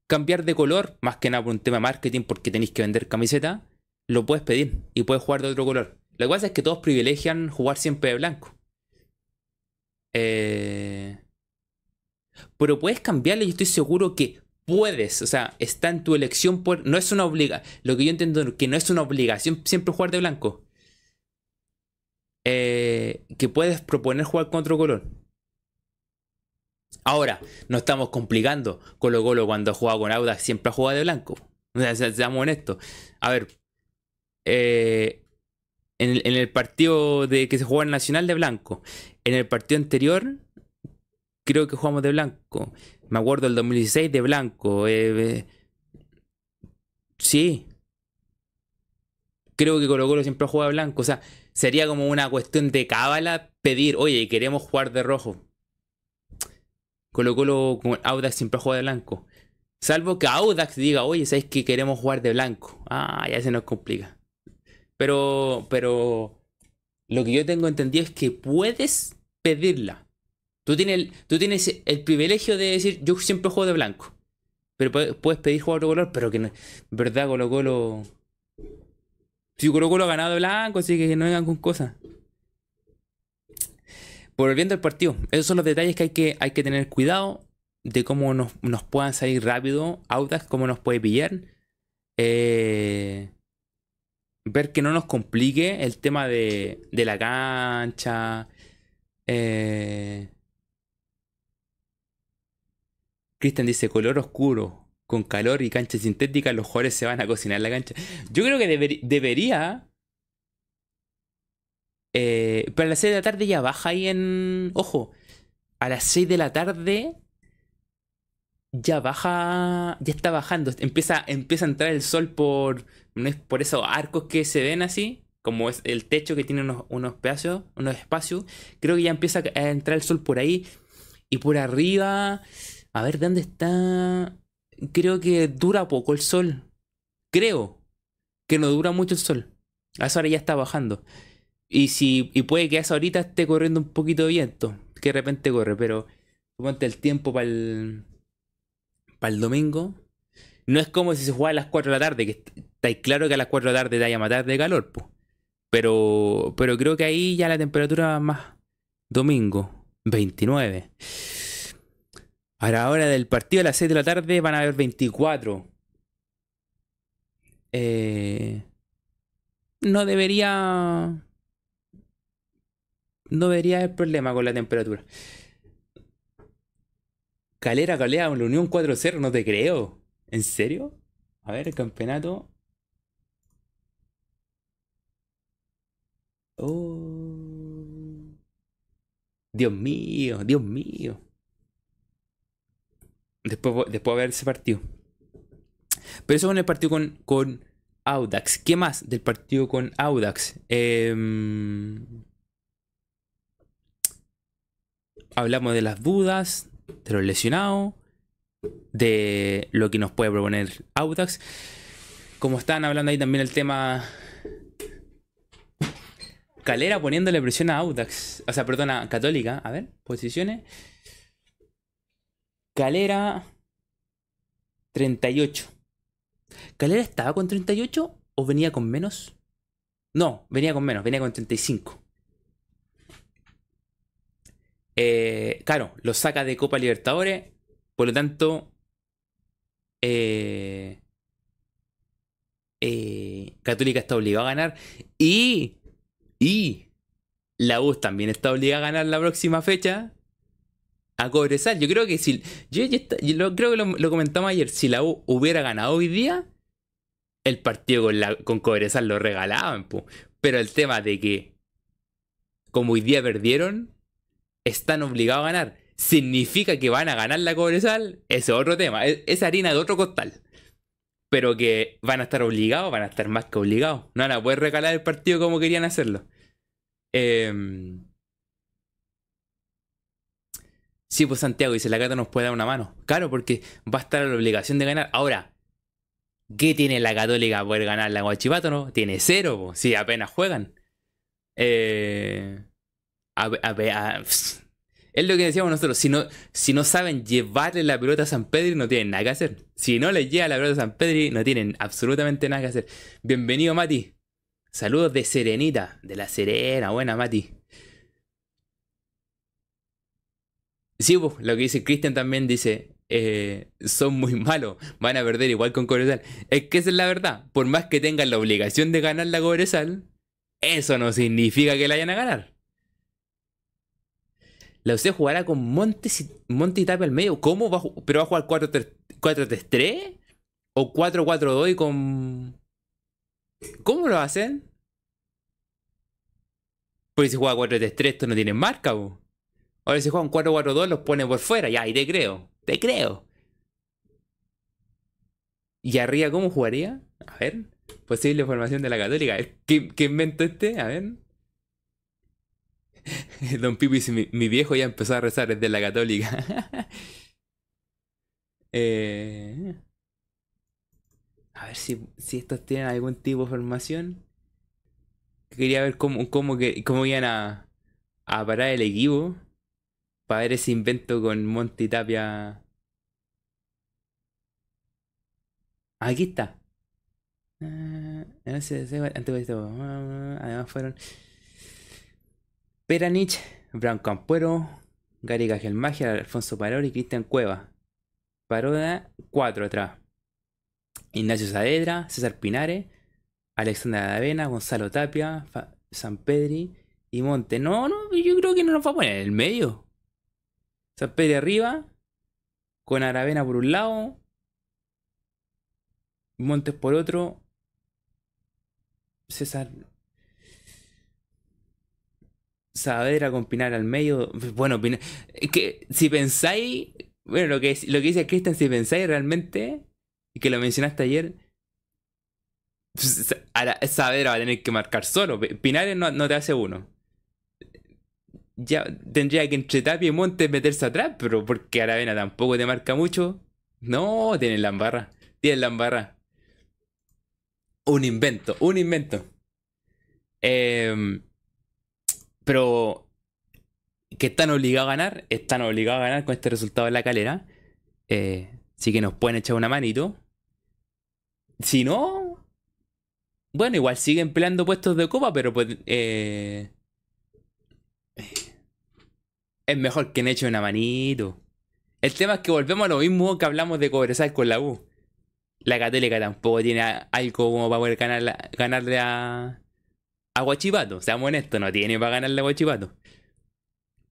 cambiar de color, más que nada por un tema marketing, porque tenéis que vender camiseta, lo puedes pedir y puedes jugar de otro color. Lo que pasa es que todos privilegian jugar siempre de blanco. Eh... Pero puedes cambiarlo y estoy seguro que puedes, o sea, está en tu elección, por, no es una obligación, lo que yo entiendo que no es una obligación siempre jugar de blanco. Eh, que puedes proponer jugar con otro color. Ahora, no estamos complicando. Colo Colo cuando ha jugado con Audax siempre ha jugado de blanco. O sea, seamos honestos. A ver, eh, en, el, el, partido de que se juega en Nacional de blanco. En el partido anterior, creo que jugamos de blanco. Me acuerdo del 2016 de blanco. Eh, eh, sí. Creo que Colo Colo siempre de blanco. O sea, sería como una cuestión de cábala pedir, oye, queremos jugar de rojo. Colo Colo con Audax siempre jugado de blanco. Salvo que Audax diga, oye, ¿sabes que queremos jugar de blanco? Ah, ya se nos complica. Pero, pero, lo que yo tengo entendido es que puedes pedirla. Tú tienes, el, privilegio de decir, yo siempre juego de blanco. Pero puedes pedir jugar otro color, pero que no, verdad Colo Colo... Si Colo Colo ha ganado de blanco, así que no vengan con cosas. Volviendo al partido, esos son los detalles que hay que, hay que tener cuidado de cómo nos, puedan salir rápido Audax, cómo nos puede pillar. Eh, ver que no nos complique el tema de, de la cancha. Eh, Cristian dice color oscuro, con calor y cancha sintética, los jugadores se van a cocinar la cancha. Yo creo que debería... Eh, pero a las 6 de la tarde ya baja ahí en... Ojo, a las 6 de la tarde ya baja, ya está bajando, empieza, empieza a entrar el sol por, por esos arcos que se ven así, como es el techo que tiene unos, unos unos espacios, creo que ya empieza a entrar el sol por ahí y por arriba a ver, ¿dónde está? Creo que dura poco el sol. Creo que no dura mucho el sol. A esa hora ya está bajando. Y si y puede que a esa horita esté corriendo un poquito de viento. Que de repente corre, pero suponte el tiempo para el, para el domingo. No es como si se juega a las 4 de la tarde, que está claro que a las 4 de la tarde te vaya a matar de calor. Pero, pero creo que ahí ya la temperatura más. Domingo, 29. A la hora del partido a las 6 de la tarde van a haber 24. Eh, no debería. No debería haber problema con la temperatura. Calera calea la Unión 4-0, no te creo. ¿En serio? A ver, campeonato. Oh. Dios mío, Dios mío. Después, después a ver ese partido. Pero eso con el partido con, con Audax. ¿Qué más del partido con Audax? Em, hablamos de las dudas, de los lesionados, de lo que nos puede proponer Audax. Como están hablando ahí también el tema Calera poniéndole presión a Audax. O sea, perdona, Católica. A ver, posiciones. Calera 38. ¿Calera estaba con 38 o venía con menos? No, venía con menos, venía con 35. Eh, claro, lo saca de Copa Libertadores. Por lo tanto, eh, eh, Católica está obligado a ganar. Y y la U también está obligada a ganar la próxima fecha a Cobresal. Yo creo que si. Yo, creo que lo, comentamos ayer. Si la U hubiera ganado hoy día, el partido con, la, con Cobresal lo regalaban. Pero el tema de que, como hoy día perdieron, están obligados a ganar. ¿Significa que van a ganar la Cobresal? Ese es otro tema. Es, es harina de otro costal pero que van a estar obligados, van a estar más que obligados. No van a poder recalar el partido como querían hacerlo. Em, sí, pues Santiago dice, la Cata nos puede dar una mano. Claro, porque va a estar la obligación de ganar. Ahora, ¿qué tiene la Católica poder ganar la Guachipato? No? Tiene cero, si apenas juegan. Eh, a, es lo que decíamos nosotros, si no, si no saben llevarle la pelota a San Pedro, no tienen nada que hacer. Si no les llega la pelota a San Pedro, no tienen absolutamente nada que hacer. Bienvenido, Mati. Saludos de Serenita, de la Serena. Buena, Mati. Sí, pues, lo que dice Cristian también dice, eh, son muy malos, van a perder igual con Cobresal. Es que esa es la verdad. Por más que tengan la obligación de ganar la Cobresal, eso no significa que la vayan a ganar. La UC jugará con Monte, Monte y Tapia al medio. ¿Cómo va a ¿Pero va a jugar 4-3-3? ¿O 4-4-2 con. ¿Cómo lo hacen? Porque si juega 4-3-3, esto no tiene marca, bo. Ahora si juegan 4-4-2, los pone por fuera. Ya, y te creo. Te creo. ¿Y arriba cómo jugaría? A ver. Posible formación de la Católica. ¿Qué, qué invento este? A ver. Don Pipo dice, mi, viejo ya empezó a rezar desde la católica. Eh, a ver si, estos tienen algún tipo de formación. Quería ver cómo, cómo, que, cómo iban a, a parar el equipo. Para ver ese invento con Monty Tapia. Aquí está. Ah, además fueron Peranich, Brown Campuero, Gary Magia, Alfonso Parori y Cristian Cueva. Paroda, 4 atrás. Ignacio Saavedra, César Pinares, Alexandra Davena, Gonzalo Tapia, San Pedri y Monte. No, no, yo creo que no nos va a poner en el medio. San Pedri arriba, con Aravena por un lado, Montes por otro, César Saavedra con Pinar al medio. Bueno, que si pensáis, bueno, lo que, lo que dice Cristian, si pensáis realmente, y que lo mencionaste ayer, pues, Saavedra va a tener que marcar solo. Pinares no, te hace uno. Ya tendría que entre Tapia y Montes meterse atrás, pero porque Aravena tampoco te marca mucho. No, tienen la embarra. Tienen la embarra. Un invento, un invento. Eh, pero que están obligados a ganar, están obligados a ganar con este resultado en la calera. Eh, sí que nos pueden echar una manito. Si no, bueno, igual siguen peleando puestos de copa, pero pues eh, es mejor que no echen una manito. El tema es que volvemos a lo mismo que hablamos de Cobresal con la U. La Católica tampoco tiene algo como para poder ganarle a, a Guachipato. Seamos honestos, no tiene para ganarle a Guachipato.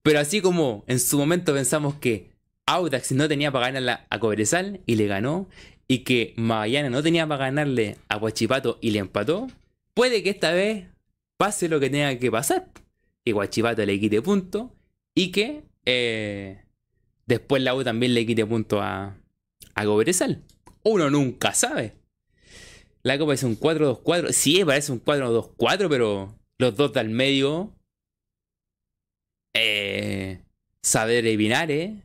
Pero así como en su momento pensamos que Audax no tenía para ganarle a Cobresal y le ganó, y que Magallanes no tenía para ganarle a Guachipato y le empató, puede que esta vez pase lo que tenga que pasar. Que Guachipato le quite punto y que eh, después la U también le quite punto a, a Cobresal. Uno nunca sabe. La Copa es un 4-2-4. Sí, parece un 4-2-4, pero los dos del medio. Eh, saber adivinar, ¿eh?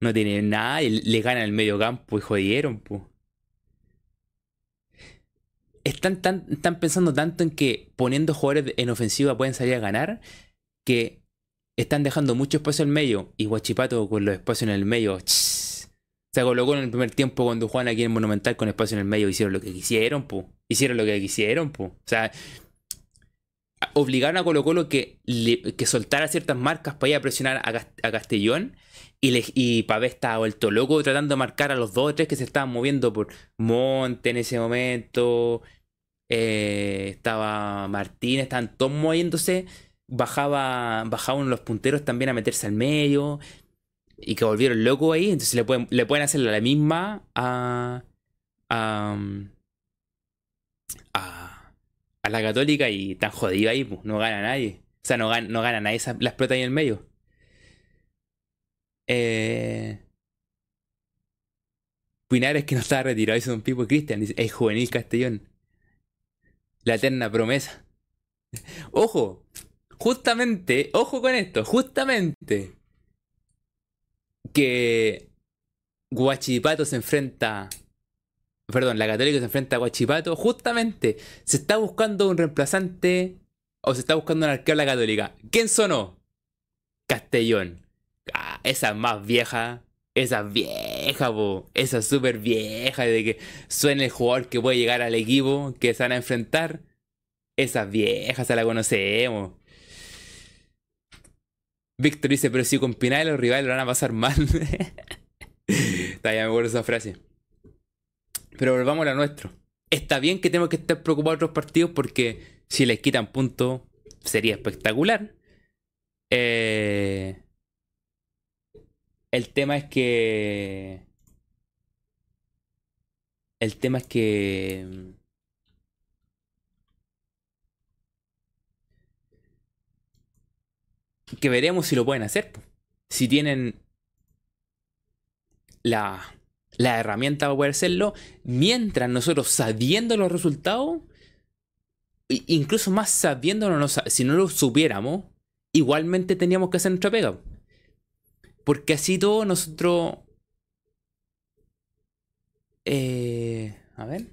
No tiene nada y le gana el medio campo y jodieron, pues. Están, tan, están pensando tanto en que poniendo jugadores en ofensiva pueden salir a ganar que están dejando mucho espacio en el medio y Guachipato con los espacios en el medio se colocó en el primer tiempo cuando juegan aquí en Monumental con espacio en el medio hicieron lo que quisieron. Hicieron lo que quisieron. O sea, obligaron a Colo Colo que, que soltara ciertas marcas para ir a presionar a, Castellón y, y Pavé estaba vuelto loco tratando de marcar a los dos o tres que se estaban moviendo por Monte en ese momento. Eh, estaba Martínez, estaban todos moviéndose bajaba, bajaban los punteros también a meterse al medio y que volvieron locos ahí, entonces le pueden, le pueden hacer la misma a, a, a, la católica y están jodidos ahí, pues, no gana nadie. O sea, no gana, no gana nadie las explota ahí en el medio. Eh, Pinares que no estaba retirado, dice un Pipo Cristian, es juvenil Castellón. La eterna promesa. Ojo, Justamente, ojo con esto, justamente que Guachipato se enfrenta. Perdón, la Católica se enfrenta a Guachipato. Justamente se está buscando un reemplazante o se está buscando un arquero a la Católica. ¿Quién sonó? Castellón. Ah, esa es más vieja. Esa es vieja, po. Esa es súper vieja de que suene el jugador que puede llegar al equipo que se van a enfrentar. Esa vieja se la conocemos. Víctor dice, pero si con Pinal los rivales lo van a pasar mal. Está ya me acuerdo esa frase. Pero volvamos a nuestro. Está bien que tenemos que estar preocupados otros partidos porque si les quitan puntos sería espectacular. Eh, el tema es que... El tema es que... que veremos si lo pueden hacer. Si tienen la, la herramienta para poder hacerlo, mientras nosotros sabiendo los resultados, incluso más sabiéndolo, si no lo supiéramos, igualmente teníamos que hacer nuestra pega. Porque así todo nosotros... Eh, a ver,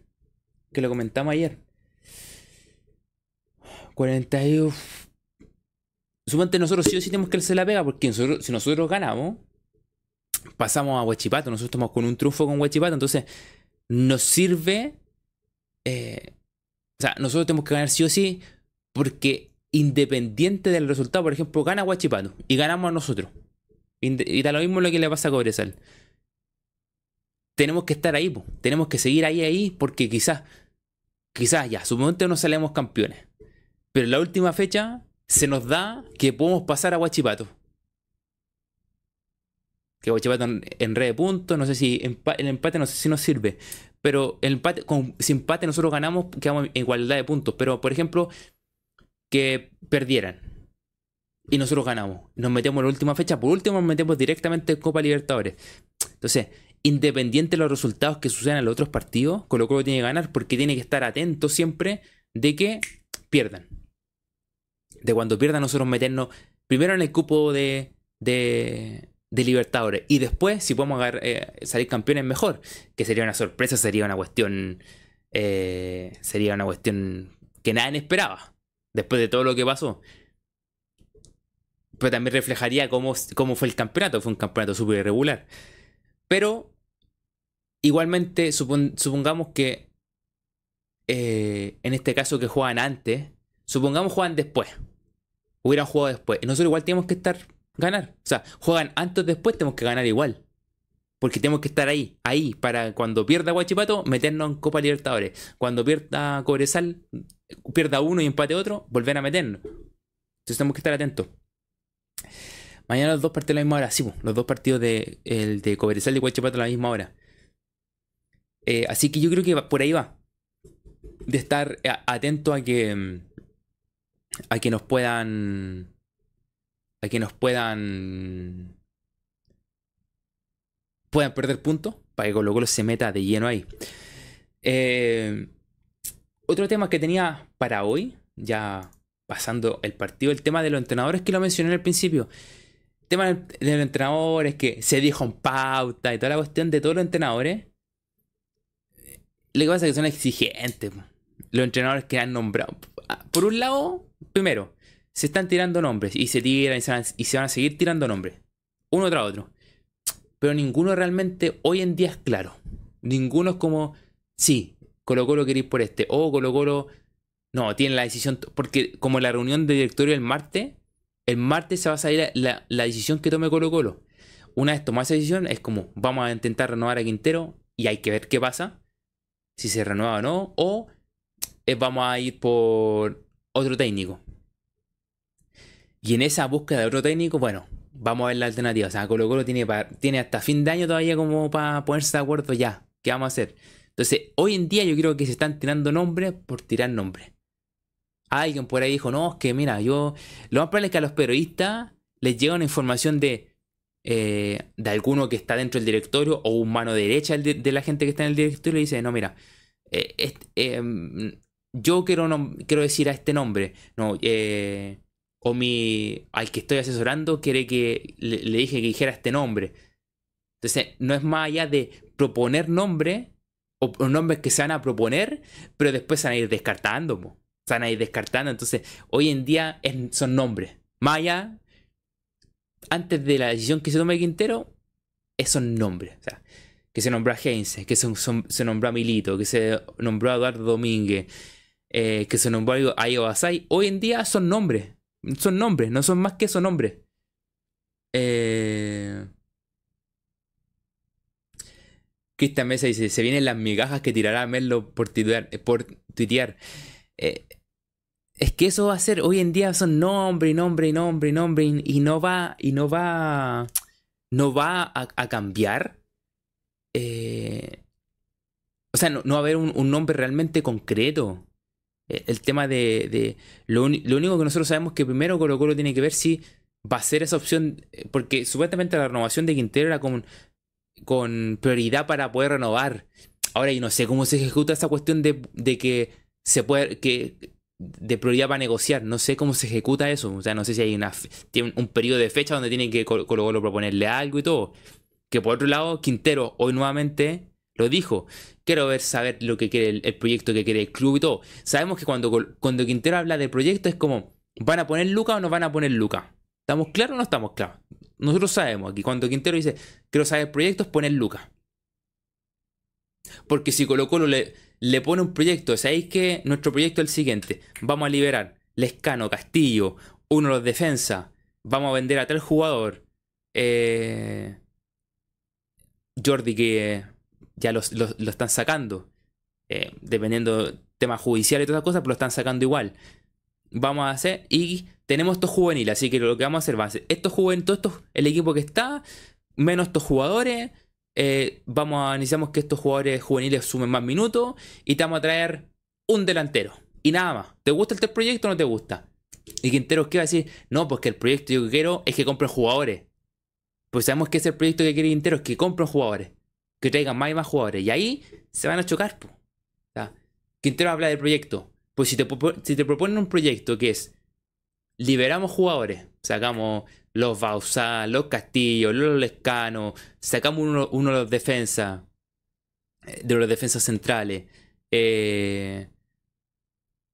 que lo comentamos ayer. 41 Suponte nosotros sí o sí tenemos que hacer la pega, porque si nosotros ganamos, pasamos a Huachipato, nosotros estamos con un trufo con Huachipato, entonces nos sirve. Eh, o sea, nosotros tenemos que ganar sí o sí, porque independiente del resultado, por ejemplo, gana Huachipato y ganamos a nosotros. Y da lo mismo lo que le pasa a Cobresal. Tenemos que estar ahí, tenemos que seguir ahí, ahí, porque quizás, quizás ya, suponte no salemos campeones. Pero en la última fecha se nos da que podemos pasar a Guachipato. Que Guachipato en, red de puntos, no sé si el empate no sé si nos sirve. Pero el empate, con, si empate nosotros ganamos, quedamos en igualdad de puntos. Pero, por ejemplo, que perdieran. Y nosotros ganamos. Nos metemos en la última fecha. Por último, nos metemos directamente en Copa Libertadores. Entonces, independiente de los resultados que sucedan en los otros partidos, Colo Colo tiene que ganar porque tiene que estar atento siempre de que pierdan de cuando pierdan nosotros meternos primero en el cupo de, de, Libertadores y después, si podemos eh, salir campeones, mejor. Que sería una sorpresa, sería una cuestión. Eh, sería una cuestión que nadie esperaba. Después de todo lo que pasó. Pero también reflejaría cómo, cómo fue el campeonato. Fue un campeonato súper irregular. Pero, igualmente, supongamos que eh, en este caso que juegan antes, supongamos juegan después hubieran jugado después. Nosotros igual tenemos que estar, ganar. O sea, juegan antes o después, tenemos que ganar igual. Porque tenemos que estar ahí, ahí, para cuando pierda Guachipato, meternos en Copa Libertadores. Cuando pierda Cobresal, pierda uno y empate otro, volver a meternos. Entonces tenemos que estar atentos. Mañana los dos partidos a la misma hora. Sí, los dos partidos de, el de Cobresal y Huachipato a la misma hora. Eh, así que yo creo que por ahí va. De estar atento a que. A que nos puedan. A que nos puedan. Puedan perder puntos. Para que Colo Colo se meta de lleno ahí. Eh, otro tema que tenía para hoy. Ya pasando el partido. El tema de los entrenadores que lo mencioné al principio. El tema de los entrenadores que se dijo en pauta y toda la cuestión de todos los entrenadores lo que pasa es que son exigentes. Los entrenadores que han nombrado. Ah, por un lado, primero, se están tirando nombres y se tiran y se van, a seguir tirando nombres. Uno tras otro. Pero ninguno realmente hoy en día es claro. Ninguno es como, sí, Colo Colo quiere ir por este. O Colo Colo, no, tiene la decisión. Porque como la reunión de directorio el martes, el martes se va a salir la, decisión que tome Colo Colo. Una vez tomada esa decisión, es como, vamos a intentar renovar a Quintero y hay que ver qué pasa si se renueva o no, o eh, vamos a ir por otro técnico. Y en esa búsqueda de otro técnico, bueno, vamos a ver la alternativa. O sea, Colo Colo tiene, tiene hasta fin de año todavía como para ponerse de acuerdo ya. ¿Qué vamos a hacer? Entonces, hoy en día yo creo que se están tirando nombres por tirar nombres. Alguien por ahí dijo, no, es que mira, yo... Lo más probable es que a los periodistas les llega una información de eh, de alguno que está dentro del directorio o un mano derecha de, la gente que está en el directorio y dice, no, mira, em, yo quiero, quiero decir a este nombre, no, eh, o mi, al que estoy asesorando quiere que le, dije que dijera este nombre. Entonces, no es más allá de proponer nombres o, nombres que se van a proponer, pero después se van a ir descartando. Se van a ir descartando. Entonces, hoy en día son nombres. Más allá antes de la decisión que se tome Quintero, esos nombres. O sea, que se nombró a Heinze, que se, nombró a Milito, que se nombró a Eduardo Domínguez, eh, que se nombró a Basay. Hoy en día son nombres. Son nombres, no son más que esos nombres. Eh... Cristian Mesa dice: Se vienen las migajas que tirará Merlo por tuitear. Por tuitear. Eh, es que eso va a ser, hoy en día son nombre y nombre y nombre y nombre y, no va, y no va, no va a, cambiar. Eh, o sea, no, va a haber un, nombre realmente concreto. E, el, tema de, lo, único que nosotros sabemos que primero Colo Colo tiene que ver si va a ser esa opción, eh, porque supuestamente la renovación de Quintero era con, con prioridad para poder renovar. Ahora yo no sé cómo se ejecuta esa cuestión de, de que se puede, que de prioridad para negociar. No sé cómo se ejecuta eso. O sea, no sé si hay una, tiene un periodo de fecha donde tienen que Colo Colo proponerle algo y todo. Que por otro lado, Quintero hoy nuevamente lo dijo. Quiero ver, saber lo que quiere el, proyecto que quiere el club y todo. Sabemos que cuando, cuando Quintero habla de proyecto es como, ¿van a poner Luca o no van a poner Luca? ¿Estamos claros o no estamos claros? Nosotros sabemos que cuando Quintero dice, quiero saber proyectos, poner Luca. Porque si Colo Colo le, le pone un proyecto. ¿Sabéis que nuestro proyecto es el siguiente? Vamos a liberar Lescano, Castillo, uno los defensa. Vamos a vender a tal jugador. Eh, Jordi que ya lo están sacando. Eh, dependiendo tema judicial y todas esas cosas, pero lo están sacando igual. Vamos a hacer. Y tenemos estos juveniles. Así que lo que vamos a hacer va a ser estos juveniles, todo esto, el equipo que está, menos estos jugadores eh, vamos a, necesitamos que estos jugadores juveniles sumen más minutos y te vamos a traer un delantero. Y nada más. ¿Te gusta el proyecto o no te gusta? Y Quintero, ¿qué va a decir? No, pues que el proyecto yo quiero es que compren jugadores. Pues sabemos que ese proyecto que quiere Quintero es que compren jugadores. Que traigan más y más jugadores. Y ahí se van a chocar. Quintero habla del proyecto. Pues si te, si te proponen un proyecto que es liberamos jugadores, sacamos los Bausá, los Castillo, los Lescano, sacamos uno, de los defensas, eh, de los defensas centrales, eh,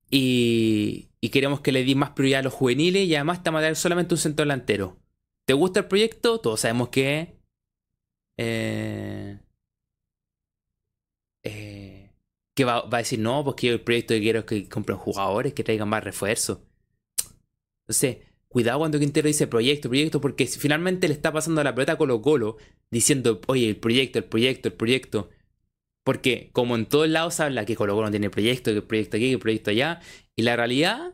y, y, queremos que le di más prioridad a los juveniles y además te a solamente un centro delantero. ¿Te gusta el proyecto? Todos sabemos que... Eh, eh, que va, a decir, no, porque el proyecto que quiero es que compren jugadores, que traigan más refuerzos. Entonces, cuidado cuando Quintero dice proyecto, proyecto, porque finalmente le está pasando la pelota a Colo Colo diciendo, oye, el proyecto, el proyecto, el proyecto. Porque como en todos lados habla que Colo Colo no tiene proyecto, que el proyecto aquí, que el proyecto allá, y la realidad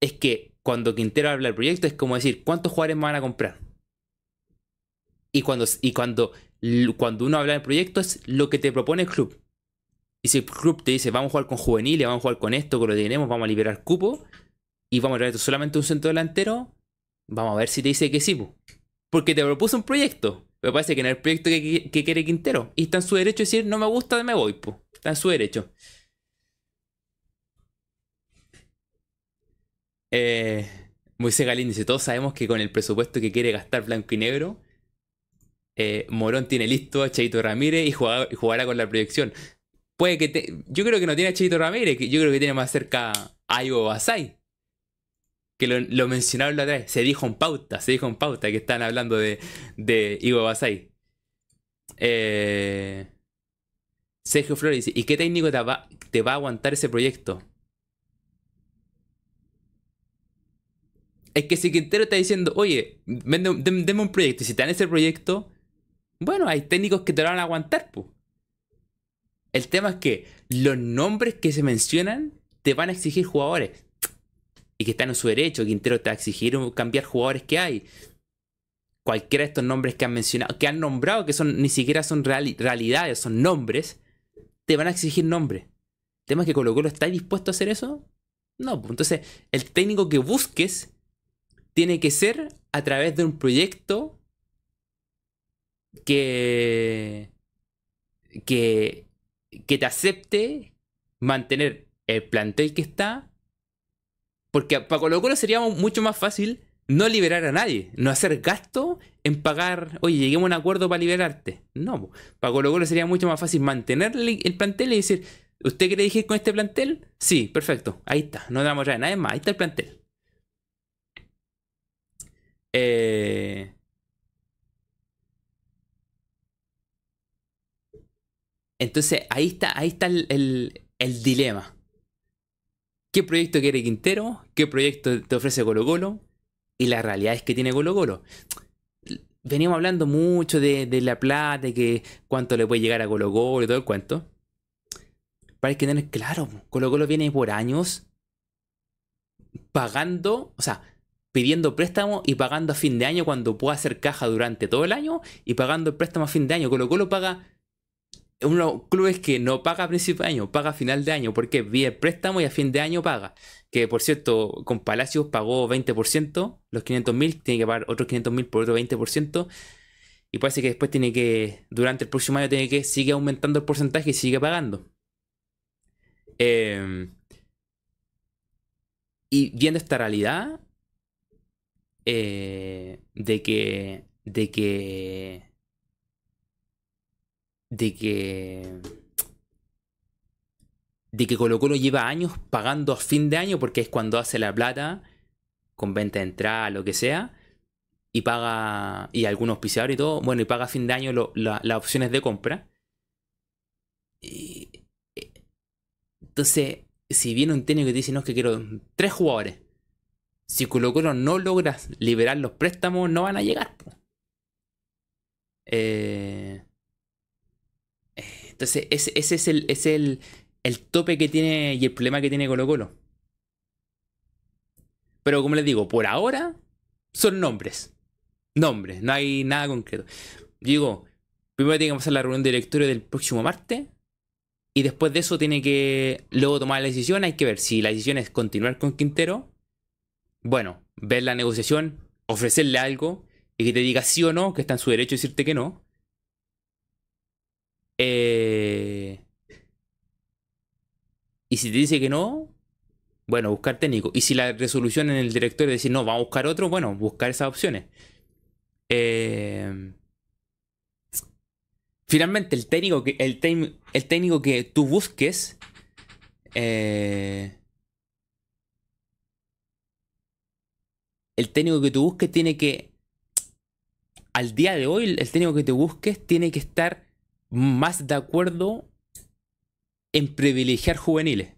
es que cuando Quintero habla del proyecto es como decir, ¿cuántos jugadores me van a comprar? Y cuando, y cuando, cuando uno habla del proyecto es lo que te propone el club. Y si el club te dice, vamos a jugar con juveniles, vamos a jugar con esto, con lo que tenemos, vamos a liberar cupo, y vamos a traer solamente un centro delantero, vamos a ver si te dice que sí. Porque te propuso un proyecto. Me parece que es el proyecto que, quiere Quintero. Y está en su derecho de decir, no me gusta, me voy. pues Está en su derecho. Eh, Moisés Galín dice, todos sabemos que con el presupuesto que quiere gastar Blanco y Negro, eh, Morón tiene listo a Cheito Ramírez y, jugará, con la proyección. Puede que yo creo que no tiene a Cheito Ramírez, yo creo que tiene más cerca a Ivo Basay. Que lo, mencionaron la otra vez. Se dijo en pauta, se dijo en pauta que están hablando de, Ivo Basay. Eh, Sergio Flores dice, ¿y qué técnico te va, te va a aguantar ese proyecto? Es que si Quintero está diciendo, oye, denme un proyecto, y si te dan ese proyecto, bueno, hay técnicos que te lo van a aguantar, pues. El tema es que los nombres que se mencionan te van a exigir jugadores. Y que están en su derecho. Quintero te va a exigir cambiar jugadores que hay. Cualquiera de estos nombres que han mencionado, que han nombrado, que son ni siquiera son realidades, son nombres, te van a exigir nombres. El tema es que Colo Colo está dispuesto a hacer eso. No, entonces el técnico que busques tiene que ser a través de un proyecto que, que, que te acepte mantener el plantel que está. Porque para Colo Colo sería mucho más fácil no liberar a nadie, no hacer gasto en pagar, oye, lleguemos a un acuerdo para liberarte. No, para Colo Colo sería mucho más fácil mantener el plantel y decir, ¿usted quiere dirigir con este plantel? Sí, perfecto, ahí está, no damos a nadie más, ahí está el plantel. Eh, entonces ahí está, ahí está el, dilema. ¿Qué proyecto quiere Quintero? ¿Qué proyecto te ofrece Colo Colo? Y la realidad es que tiene Colo Colo. Veníamos hablando mucho de, la plata, de que cuánto le puede llegar a Colo Colo y todo el cuento. Para que tener claro, Colo Colo viene por años pagando, o sea, pidiendo préstamo y pagando a fin de año cuando pueda hacer caja durante todo el año y pagando el préstamo a fin de año. Colo Colo paga unos clubes que no paga a principio de año, paga a final de año, porque pide préstamo y a fin de año paga. Que por cierto, con Palacios pagó 20%, los 500 mil, tiene que pagar otros 500 mil por otro 20%. Y parece que después tiene que, durante el próximo año, tiene que sigue aumentando el porcentaje y sigue pagando. Em, y viendo esta realidad, eh, de que. de que. De que. de que Colo Colo lleva años pagando a fin de año porque es cuando hace la plata con venta de entrada, lo que sea, y paga, y algunos pisadores y todo, bueno, y paga a fin de año las opciones de compra. Y, eh, entonces, si viene un técnico que dice, no, es que quiero tres jugadores, si Colo Colo no logra liberar los préstamos, no van a llegar. Eh, entonces, ese, es, el, es el, el, tope que tiene y el problema que tiene Colo Colo. Pero como les digo, por ahora son nombres. Nombres, no hay nada concreto. Digo, primero tiene que pasar la reunión de directorio del próximo martes. Y después de eso tiene que luego tomar la decisión. Hay que ver si la decisión es continuar con Quintero bueno, ver la negociación, ofrecerle algo y que te diga sí o no, que está en su derecho de decirte que no. Eh, y si te dice que no, bueno, buscar técnico. Y si la resolución en el directorio decir, no, vamos a buscar otro, bueno, buscar esas opciones. Eh, finalmente, el técnico que, el, el técnico que tú busques eh, el técnico que tú busques tiene que, al día de hoy, el técnico que te busques tiene que estar más de acuerdo en privilegiar juveniles.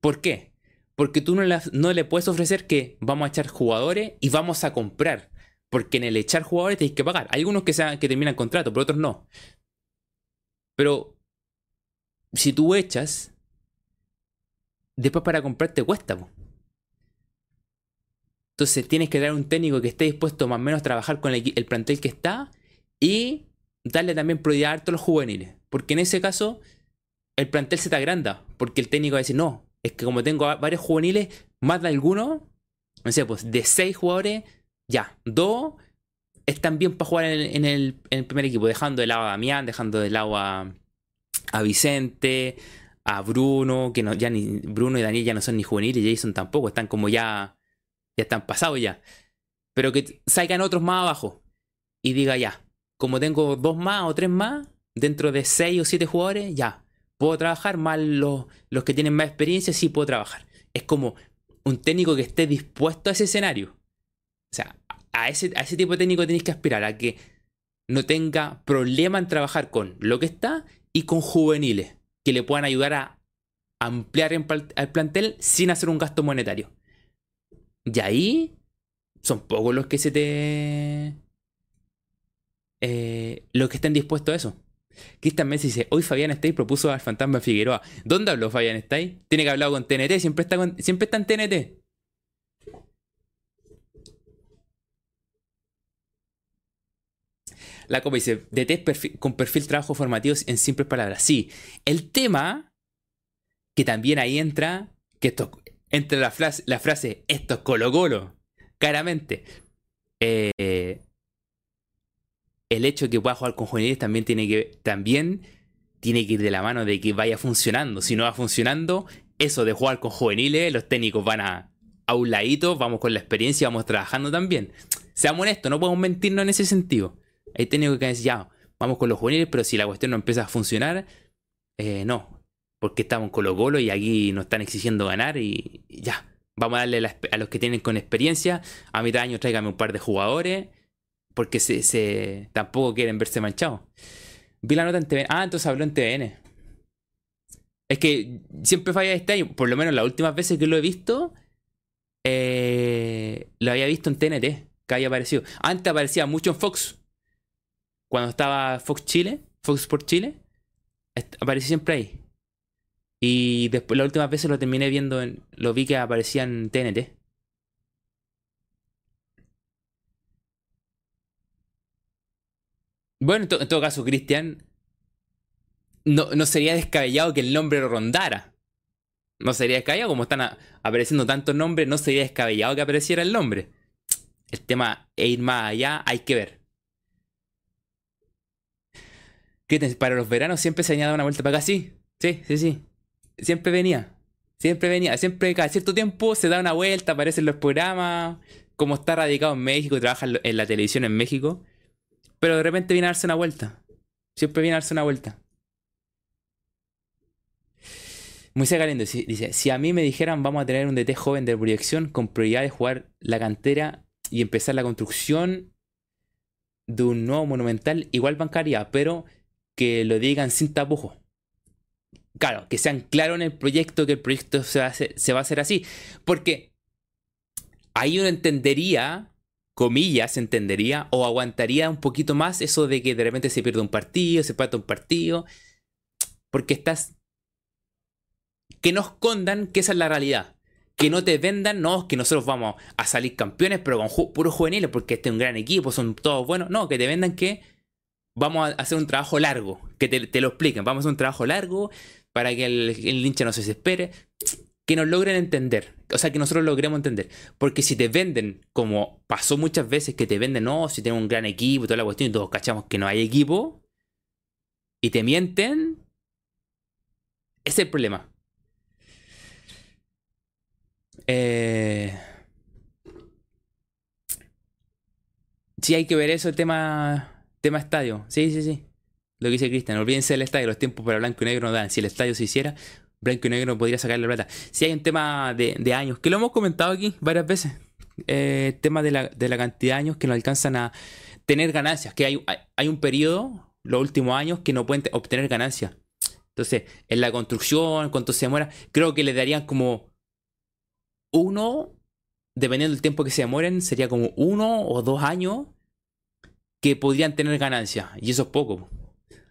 ¿Por qué? Porque tú no, no, le puedes ofrecer que vamos a echar jugadores y vamos a comprar. Porque en el echar jugadores tienes que pagar. Hay algunos que, sean, que terminan contrato, pero otros no. Pero si tú echas, después para comprar te cuesta. Entonces tienes que dar un técnico que esté dispuesto más o menos a trabajar con el, el plantel que está y darle también prioridad a los juveniles. Porque en ese caso el plantel se te agranda. Porque el técnico va a decir, no, es que como tengo varios juveniles, más de algunos, no sé, pues de seis jugadores, ya, dos están bien para jugar en el, primer equipo, dejando de lado a Damián, dejando de lado a, a Vicente, a Bruno, que no, ya ni Bruno y Daniel ya no son ni juveniles, Jason tampoco, están como ya, ya están pasados ya. Pero que salgan otros más abajo y diga ya, como tengo dos más o tres más, dentro de seis o siete jugadores, ya, puedo trabajar, más los, los que tienen más experiencia, sí puedo trabajar. Es como un técnico que esté dispuesto a ese escenario. O sea, a ese, a ese tipo de técnico tenéis que aspirar a que no tenga problema en trabajar con lo que está y con juveniles que le puedan ayudar a ampliar el plantel sin hacer un gasto monetario. Y ahí son pocos los que se te. Eh, los que estén dispuestos a eso. Cristian Messi dice: Hoy Fabián Stay propuso al fantasma Figueroa. ¿Dónde habló Fabián Stay? Tiene que hablar con TNT, siempre está, siempre está en TNT. La copa dice, DT con perfil trabajo formativo en simples palabras. Sí, el tema, que también ahí entra, que esto, entre la frase, la frase esto es Colo Colo, claramente. Eh, el hecho de que pueda jugar con juveniles también tiene que, también tiene que ir de la mano de que vaya funcionando. Si no va funcionando, eso de jugar con juveniles, los técnicos van a, a un ladito, vamos con la experiencia, vamos trabajando también. Seamos honestos, no podemos mentirnos en ese sentido. Hay técnicos que decir, ya, vamos con los juveniles, pero si la cuestión no empieza a funcionar, eh, no. Porque estamos con los Colo y aquí nos están exigiendo ganar y, ya. Vamos a darle a los que tienen con experiencia. A mitad de año tráigame un par de jugadores. Porque se, tampoco quieren verse manchados. Vi la nota en TVN. Ah, entonces habló en TVN. Es que siempre falla este año. Por lo menos las últimas veces que lo he visto. Eh, lo había visto en TNT. Que había aparecido. Antes aparecía mucho en Fox cuando estaba Fox Chile, Fox por Chile, apareció siempre ahí. Y después, la última vez lo terminé viendo, en, lo vi que aparecía en TNT. Bueno, en, todo caso, Cristian, no, no, sería descabellado que el nombre lo rondara. No sería descabellado, como están apareciendo tantos nombres, no sería descabellado que apareciera el nombre. El tema e ir más allá, hay que ver. para los veranos siempre se añade una vuelta para acá. Sí, sí, sí, sí. Siempre venía. Siempre venía. Siempre cada cierto tiempo se da una vuelta, aparecen los programas. Como está radicado en México, trabaja en la televisión en México. Pero de repente viene a darse una vuelta. Siempre viene a darse una vuelta. Moisés Galindo dice, si a mí me dijeran vamos a tener un DT joven de proyección con prioridad de jugar la cantera y empezar la construcción de un nuevo monumental, igual bancaria, pero que lo digan sin tapujos. Claro, que sean claros en el proyecto, que el proyecto se va, a hacer, se va a hacer así. Porque ahí uno entendería, comillas, entendería, o aguantaría un poquito más eso de que de repente se pierde un partido, se pata un partido. Porque estás. Que no escondan que esa es la realidad. Que no te vendan, no, que nosotros vamos a salir campeones, pero con puros juveniles, porque este es un gran equipo, son todos buenos. No, que te vendan que vamos a hacer un trabajo largo, que te, lo expliquen, vamos a hacer un trabajo largo para que el, el hincha no se desespere, que nos logren entender, o sea, que nosotros logremos entender, porque si te venden, como pasó muchas veces, que te venden, no, si tenemos un gran equipo toda la cuestión, y todos cachamos que no hay equipo, y te mienten, ese es el problema. Eh... Sí, hay que ver eso, el tema Tema estadio. Sí, sí, sí. Lo que dice Cristian. Olvídense del estadio. Los tiempos para blanco y negro no dan. Si el estadio se hiciera, blanco y negro podría sacar la plata. Si hay un tema de, años, que lo hemos comentado aquí varias veces. Eh, tema de la, cantidad de años que no alcanzan a tener ganancias. Que hay, hay un periodo, los últimos años, que no pueden obtener ganancias. Entonces, en la construcción, cuánto se demora, creo que le darían como uno, dependiendo del tiempo que se demoren, sería como uno o dos años que podrían tener ganancias. Y eso es poco.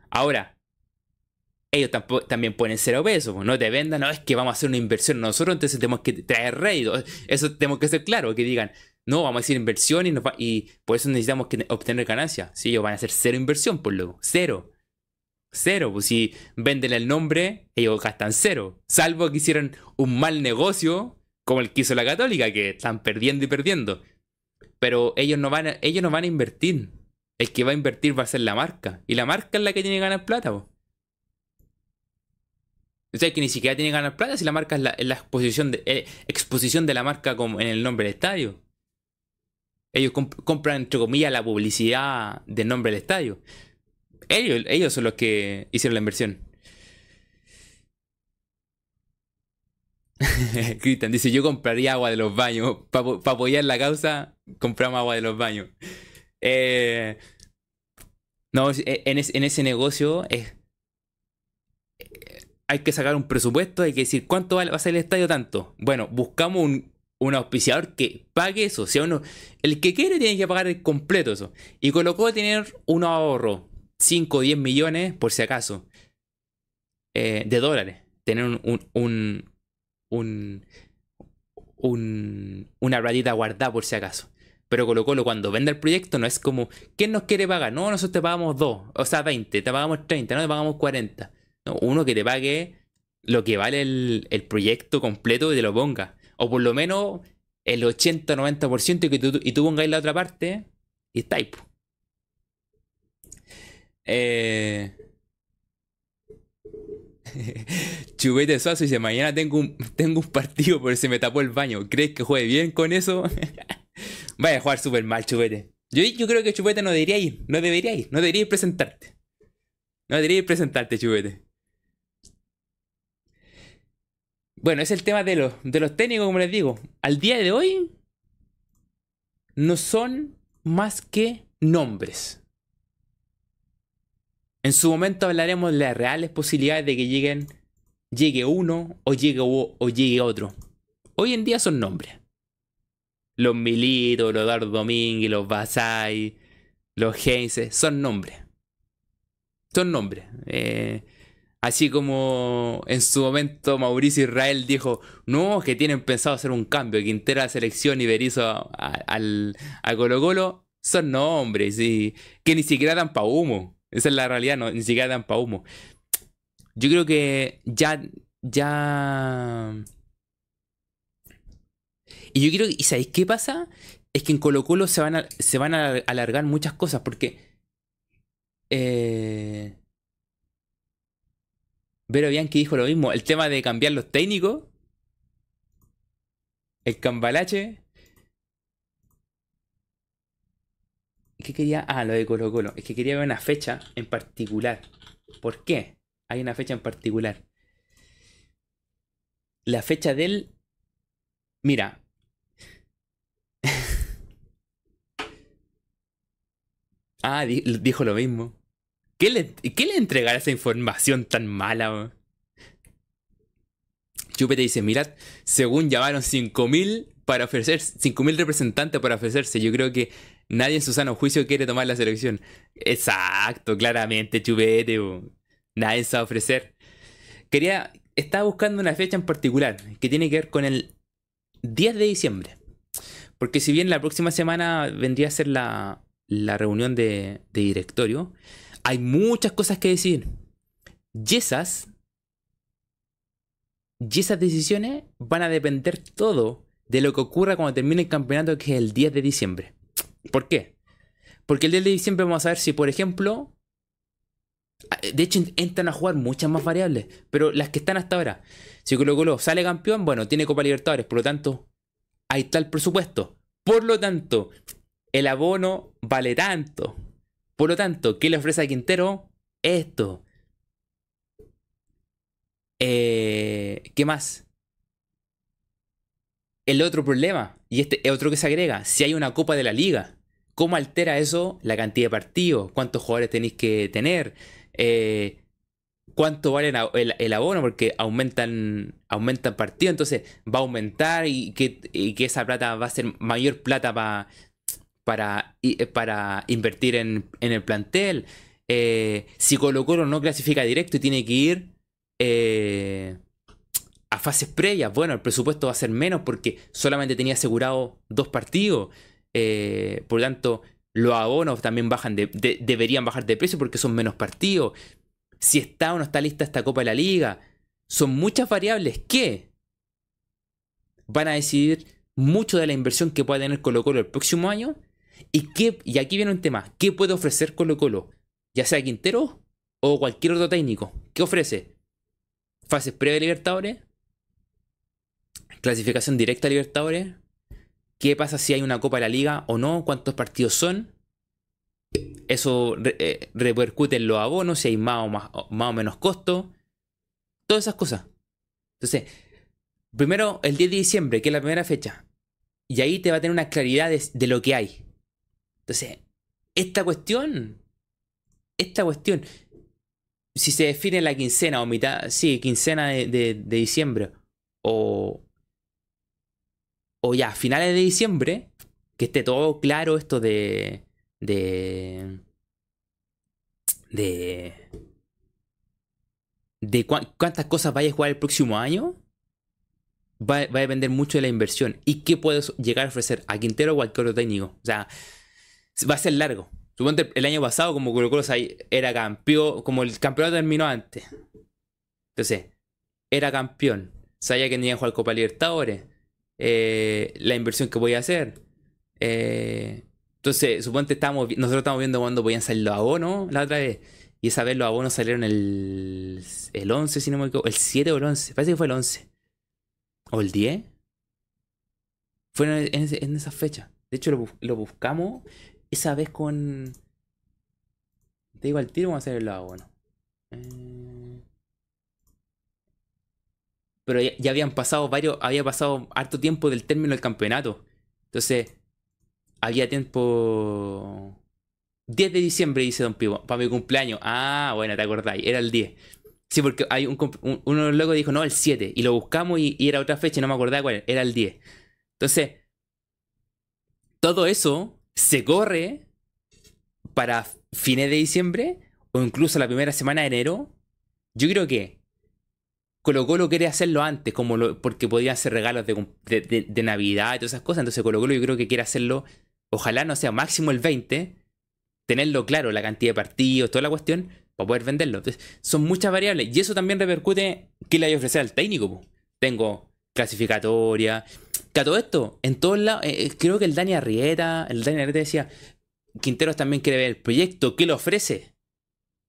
Ahora, ellos también ponen cero pesos. No te vendan, no es que vamos a hacer una inversión nosotros, entonces tenemos que traer rédito. Eso tenemos que ser claro, que digan, No, vamos a decir inversión y, y por eso necesitamos que obtener ganancias. Sí, ellos van a hacer cero inversión, por luego. Cero. Cero. Pues si venden el nombre, ellos gastan cero. Salvo que hicieran un mal negocio, como el que hizo la Católica, que están perdiendo y perdiendo. Pero ellos no van a, ellos no van a invertir. El que va a invertir va a ser la marca. Y la marca es la que tiene que ganar plata. O sea, que ni siquiera tiene que ganar plata si la marca es la, exposición, de, eh, exposición de la marca como en el nombre del estadio. Ellos compran, entre comillas, la publicidad del nombre del estadio. Ellos, ellos son los que hicieron la inversión. Cristian dice, yo compraría agua de los baños. Para apoyar la causa, compramos agua de los baños. Eh, no, en, ese negocio es, hay que sacar un presupuesto, hay que decir cuánto va a ser el estadio tanto. Bueno, buscamos un, un auspiciador que pague eso. O sea, uno, el que quiere tiene que pagar el completo eso. Y colocó tener un ahorro, 5 o 10 millones por si acaso, eh, de dólares. Tener un, un, un, un, una platita guardada por si acaso. Pero Colo Colo cuando vende el proyecto no es como, ¿quién nos quiere pagar? No, nosotros te pagamos 2, o sea, 20, te pagamos 30, no te pagamos 40. No, uno que te pague lo que vale el, el proyecto completo y te lo ponga. O por lo menos el 80-90% y tú, y tú pongáis la otra parte y está ahí. Eh... Chubete Suazo dice, mañana tengo un, tengo un partido porque se me tapó el baño. ¿Crees que juegue bien con eso? Vaya a jugar súper mal, Chubete. Yo, yo, creo que Chubete no debería ir. No debería ir. No debería ir presentarte. No debería ir presentarte, Chubete. Bueno, es el tema de los, de los técnicos, como les digo. Al día de hoy, no son más que nombres. En su momento hablaremos de las reales posibilidades de que lleguen, llegue uno o llegue, o, llegue otro. Hoy en día son nombres. Los Militos, los Eduardo Domínguez, los Basay, los Heinze, son nombres. Son nombres. Eh, Así como en su momento Mauricio Israel dijo, no, que tienen pensado hacer un cambio, Quintero a la selección y Berizzo a, a, Colo Colo, son nombres y que ni siquiera dan pa' humo. Esa es la realidad, no, ni siquiera dan pa' humo. Yo creo que ya, ya... Y yo creo, ¿y sabéis qué pasa? Es que en Colo Colo se van a, se van a alargar muchas cosas porque... Eh, Vero Bianchi dijo lo mismo. El tema de cambiar los técnicos. El cambalache. ¿Qué quería? Ah, lo de Colo Colo. Es que quería ver una fecha en particular. ¿Por qué? Hay una fecha en particular. La fecha del... Mira. ah, dijo lo mismo. ¿Qué le, ¿Qué le entregará esa información tan mala? Chupete dice, mirad, según llamaron 5.000 para ofrecer, 5.000 representantes para ofrecerse, yo creo que nadie en su sano juicio quiere tomar la selección. Exacto, claramente, Chupete, nadie se ofrecer. Quería, estaba buscando una fecha en particular que tiene que ver con el 10 de diciembre. Porque si bien la próxima semana vendría a ser la, la reunión de directorio, hay muchas cosas que decir. Y esas, y esas decisiones van a depender todo de lo que ocurra cuando termine el campeonato, que es el 10 de diciembre. ¿Por qué? Porque el 10 de diciembre vamos a ver si, por ejemplo, de hecho entran a jugar muchas más variables, pero las que están hasta ahora. Si Colo Colo sale campeón, bueno, tiene Copa Libertadores, por lo tanto, está el presupuesto. Por lo tanto, el abono vale tanto. Por lo tanto, ¿qué le ofrece a Quintero? Esto. Eh, ¿Qué más? El otro problema, y este es otro que se agrega, si hay una copa de la liga, ¿cómo altera eso la cantidad de partidos? ¿Cuántos jugadores tenéis que tener? Eh, ¿Cuánto vale el, abono? Porque aumentan, aumentan partidos, entonces va a aumentar y que, y que esa plata va a ser mayor plata para para, eh, para invertir en, el plantel. Eh, si Colo Colo no clasifica directo y tiene que ir eh, a, fases previas. Bueno, el presupuesto va a ser menos porque solamente tenía asegurado dos partidos. Por lo tanto, los abonos también bajan de, deberían bajar de precio porque son menos partidos. Si está o no está lista esta Copa de la Liga. Son muchas variables que van a decidir mucho de la inversión que pueda tener Colo Colo el próximo año. Y, qué, y aquí viene un tema. ¿Qué puede ofrecer Colo Colo? Ya sea Quintero o cualquier otro técnico. ¿Qué ofrece? Fases pre Libertadores. Clasificación directa a Libertadores. ¿Qué pasa si hay una Copa de la Liga o no? ¿Cuántos partidos son? Eso eh, repercute en los abonos, si hay más o, más, más o menos costo. Todas esas cosas. Entonces, primero el 10 de diciembre, que es la primera fecha. Y ahí te va a tener una claridad de, lo que hay. Entonces, esta cuestión, esta cuestión, si se define la quincena o mitad, sí, quincena de, diciembre, o, o ya finales de diciembre, que esté todo claro esto de. de. de. de cuántas cosas vaya a jugar el próximo año, va, a depender mucho de la inversión y qué puedes llegar a ofrecer a Quintero o al otro técnico. O sea, va a ser largo. Suponte el año pasado, como Colo Colo era campeón, como el campeonato terminó antes. Entonces, era campeón. Sabía que tenía que jugar Copa Libertadores eh, la inversión que voy a hacer. Eh, entonces, suponte estamos, nosotros estamos viendo cuándo podían salir los abonos la otra vez. Y esa vez los abonos salieron el, el 11, si no me equivoco. El 7 o el 11. Parece que fue el 11. ¿O el 10? Fue en, en, esa fecha. De hecho, lo, buscamos esa vez con... Te digo al tiro, vamos a hacer el abono. Eh, pero ya, habían pasado varios, había pasado harto tiempo del término del campeonato. Entonces, había tiempo... 10 de diciembre, dice Don Pivo, para mi cumpleaños. Ah, bueno, te acordáis, era el 10. Sí, porque hay un, uno luego dijo, no, el 7. Y lo buscamos y, era otra fecha, no me acordaba cuál era, el 10. Entonces, todo eso se corre para fines de diciembre o incluso la primera semana de enero. Yo creo que Colo Colo quiere hacerlo antes, como lo, porque podían ser regalos de, Navidad y todas esas cosas. Entonces Colo Colo yo creo que quiere hacerlo, ojalá no sea máximo el 20, tenerlo claro, la cantidad de partidos, toda la cuestión, para poder venderlo. Entonces son muchas variables. Y eso también repercute qué le hay a ofrecer al técnico. Tengo clasificatoria. Que a todo esto, en todos lados, eh, eh, creo que el Dani Arrieta, el Dani Arrieta decía, Quinteros también quiere ver el proyecto, ¿qué le ofrece?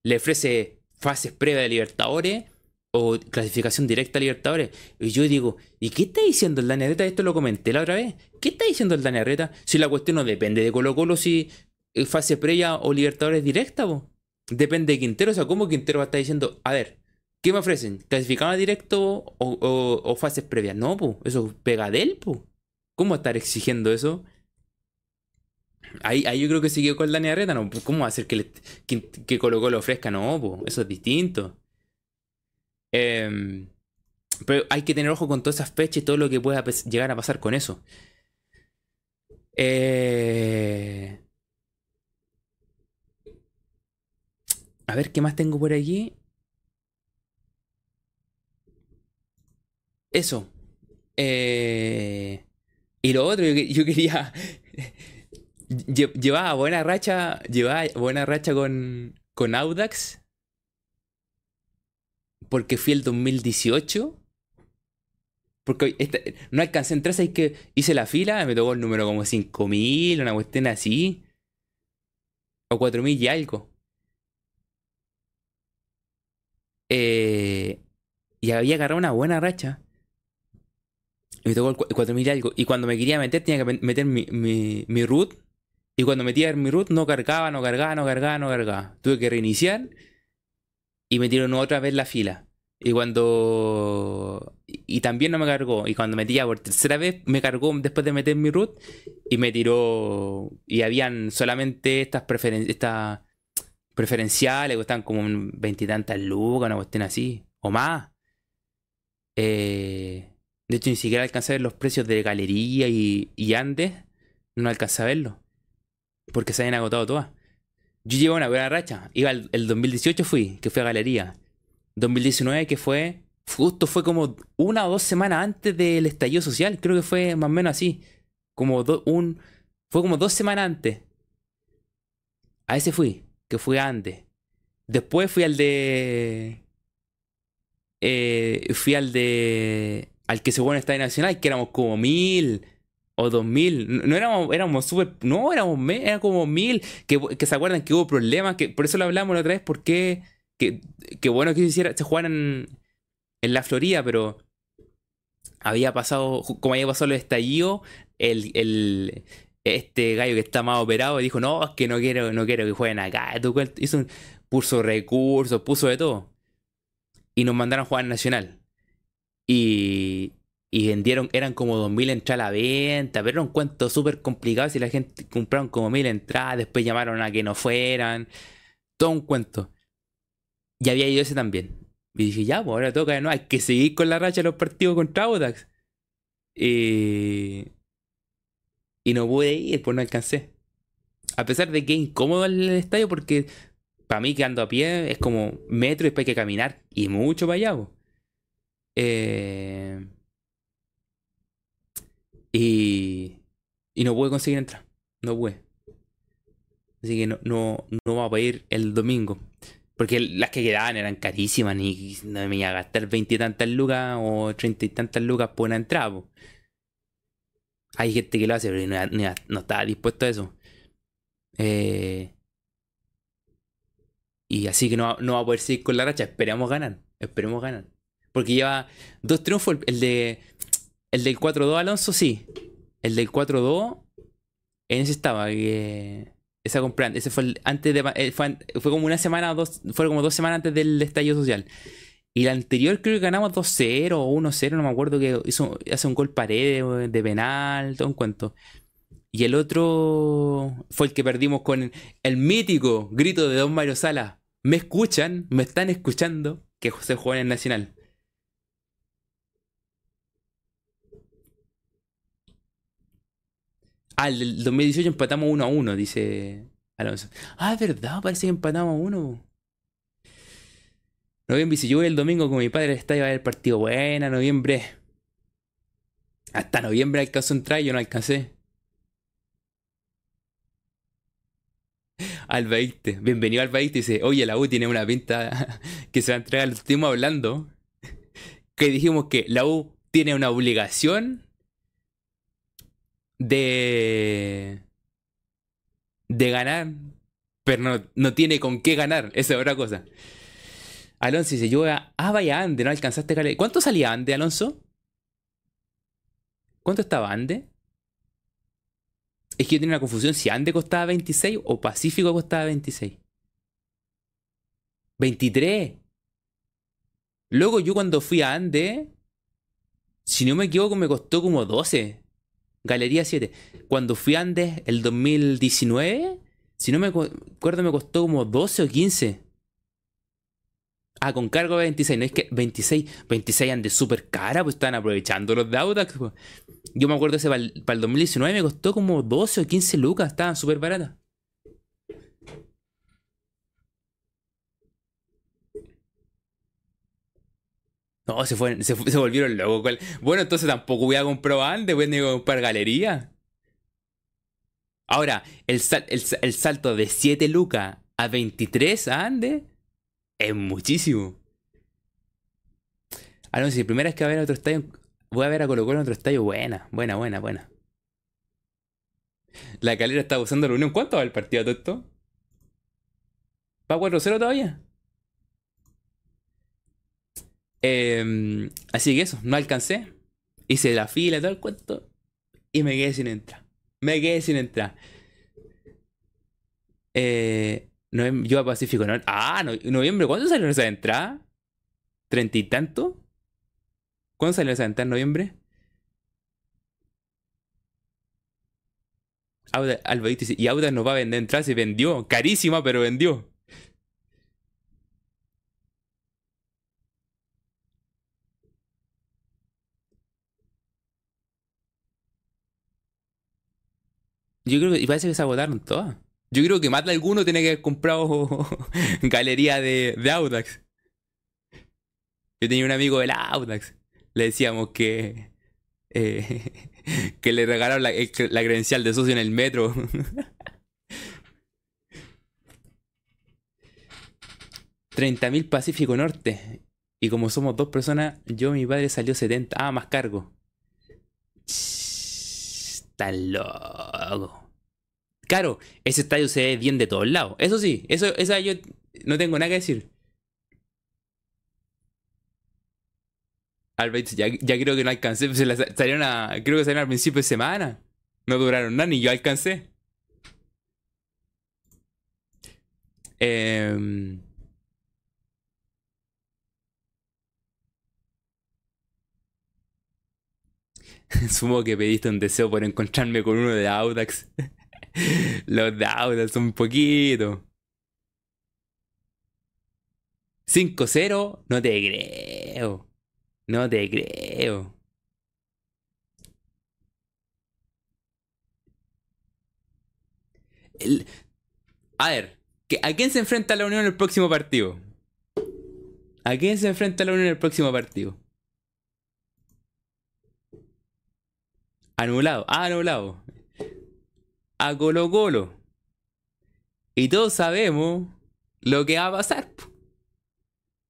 Le ofrece fases previas de Libertadores o clasificación directa a Libertadores. Y yo digo, ¿y qué está diciendo el Dani Arreta? Esto lo comenté la otra vez. ¿Qué está diciendo el Dani Arreta? Si la cuestión no depende de Colo Colo, si fase previa o Libertadores directa, Depende de Quintero. O sea, ¿cómo Quintero va a estar diciendo, a ver, ¿qué me ofrecen? ¿Clasificado directo o, fases previas? No, pues, eso pega de él, pues. ¿Cómo estar exigiendo eso? Ahí, yo creo que siguió con el Dani Arreta, ¿no? ¿Cómo va a hacer que, que, Colo ofrezca? No, pues, eso es distinto. Em, pero hay que tener ojo con todas esas fechas y todo lo que pueda llegar a pasar con eso. Eh, a ver, ¿qué más tengo por aquí? Eso. Eh, y lo otro, yo, quería. llevaba buena racha. Llevaba buena racha con, con Audax porque fui el 2018. Porque no alcancé entrar, es que hice la fila, me tocó el número como 5000, una cuestión así. O 4000 y algo. Eh, y había agarrado una buena racha. Y me tocó el 4000 y algo. Y cuando me quería meter, tenía que meter mi, mi, root. Y cuando metía mi root, no cargaba, no cargaba, no cargaba, no cargaba. Tuve que reiniciar y me tiró otra vez la fila. Y cuando. Y también no me cargó. Y cuando metía por tercera vez, me cargó después de meter mi root. Y me tiró. Y habían solamente estas preferencias. Estas preferenciales, que estaban como veintitantas lucas, una cuestión así. O más. Eh, de hecho, ni siquiera alcancé a ver los precios de galería y, y Andes. No alcancé a verlo. Porque se habían agotado todas. Yo llevo una buena racha. Iba el, 2018 fui, que fue a galería. 2019 que fue Justo fue como una o dos semanas antes del estallido social. Creo que fue más o menos así. Como un. Fue como dos semanas antes. A ese fui, que fui antes. Después fui al de. Eh, fui al de. Al que se fue en el Estadio Nacional, que éramos como mil o dos mil. No éramos, éramos súper. No, éramos era como mil. Que, que, se acuerdan que hubo problemas. Que, por eso lo hablamos la otra vez. Porque. Que, que bueno que se, hiciera, se jugaran en la Florida, pero había pasado, como había pasado el estallido, el, el, este gallo que está más operado dijo, no, es que no quiero, no quiero que jueguen acá. Un, puso recursos, puso de todo. Y nos mandaron a jugar Nacional. Y, y vendieron, eran como 2.000 entradas a la venta, pero era un cuento súper complicado si la gente compraron como 1.000 entradas, después llamaron a que no fueran, todo un cuento. Y había ido ese también. Y dije, ya, pues ahora toca, no, hay que seguir con la racha de los partidos contra Audax. Y... no pude ir, pues no alcancé. A pesar de que es incómodo el estadio porque para mí que ando a pie es como metro y después hay que caminar y mucho para allá. Eh... Y... y no pude conseguir entrar. No pude. Así que no, no, no va a ir el domingo. Porque las que quedaban eran carísimas, ni no me iba a gastar veinte y tantas lucas o treinta y tantas lucas por una entrada. Hay gente que lo hace, pero no, estaba dispuesto a eso. Eh, y así que no, no va a poder seguir con la racha. Esperemos ganar. Esperemos ganar. Porque lleva dos triunfos. El de. El del 4-2 Alonso, sí. El del 4-2. En ese estaba. Que esa compra, ese fue antes de eh, fue, como una semana o dos, fue como dos semanas antes del estallido social. Y la anterior creo que ganamos 2-0 o 1-0, no me acuerdo que hizo hace un gol pared de penal, todo un cuento. Y el otro fue el que perdimos con el mítico grito de Don Mario Sala. ¿Me escuchan? ¿Me están escuchando? Que José juega en el Nacional. Ah, el 2018 empatamos 1 a 1, dice Alonso. Ah, es verdad, parece que empatamos 1. Noviembre, si yo voy el domingo con mi padre al estadio a ver el partido. Buena, noviembre. Hasta noviembre alcanzó entrar y yo no alcancé. Albaíste, bienvenido Albaíste. Dice, oye, la U tiene una pinta que se va a entregar. Estuvimos hablando. Que dijimos que la U tiene una obligación de. de ganar, pero no, tiene con qué ganar. Esa es otra cosa. Alonso dice: Yo a. Ah, vaya Ande, no alcanzaste a ¿Cuánto salía Ande, Alonso? ¿Cuánto estaba Ande? Es que yo tenía una confusión si Ande costaba 26 o Pacífico costaba 26. 23. Luego yo cuando fui a Ande, si no me equivoco, me costó como 12. Galería 7. Cuando fui Andes el 2019, si no me acuerdo, me costó como 12 o 15. Ah, con cargo de 26. No es que 26, 26 Andes súper cara, pues estaban aprovechando los de Audax. Pues. Yo me acuerdo ese para el, el 2019 me costó como 12 o 15 lucas, estaban súper baratas. No, se, fue, se, volvieron locos. Bueno, entonces tampoco voy a comprar antes, voy a comprar galería. Ahora, el, el, salto de 7 lucas a 23 a Ande es muchísimo. Ah, no, si primera vez que voy a ver otro estadio, voy a ver a Colo Colo en otro estadio, buena, buena, buena, buena. La calera está usando la unión. ¿Cuánto va el partido todo esto? ¿Va 4-0 todavía? Em, así que eso, no alcancé. Hice la fila, todo el cuento. Y me quedé sin entrar. Me quedé sin entrar. Eh, yo a Pacífico, no, ah, noviembre, ¿cuándo salió esa entrada? ¿Treinta y tanto? ¿Cuándo salió esa entrada en noviembre? Auda, dice, y Auda nos va a vender entradas y vendió. Carísima, pero vendió. Yo creo que, y parece que se agotaron todas. Yo creo que más de alguno tiene que haber comprado galería de, de Audax. Yo tenía un amigo del Audax. Le decíamos que. eh, que le regalaron la, credencial de socio en el metro. $30.000 Pacífico Norte. Y como somos dos personas, yo mi padre salió 70. Ah, más cargo. Está loco. Claro, ese estadio se ve bien de todos lados. Eso sí, eso, esa yo no tengo nada que decir. Albert, ya, ya creo que no alcancé. Se la sa- salieron a, creo que salieron al principio de semana. No duraron nada, ni yo alcancé. Em, supongo que pediste un deseo por encontrarme con uno de Audax. Los de Audax son poquitos. 5-0, no te creo. No te creo. El- A ver, ¿qué- ¿a quién se enfrenta la Unión en el próximo partido? ¿A quién se enfrenta la Unión en el próximo partido? Anulado. Ah, anulado. A Colo Colo. Y todos sabemos lo que va a pasar.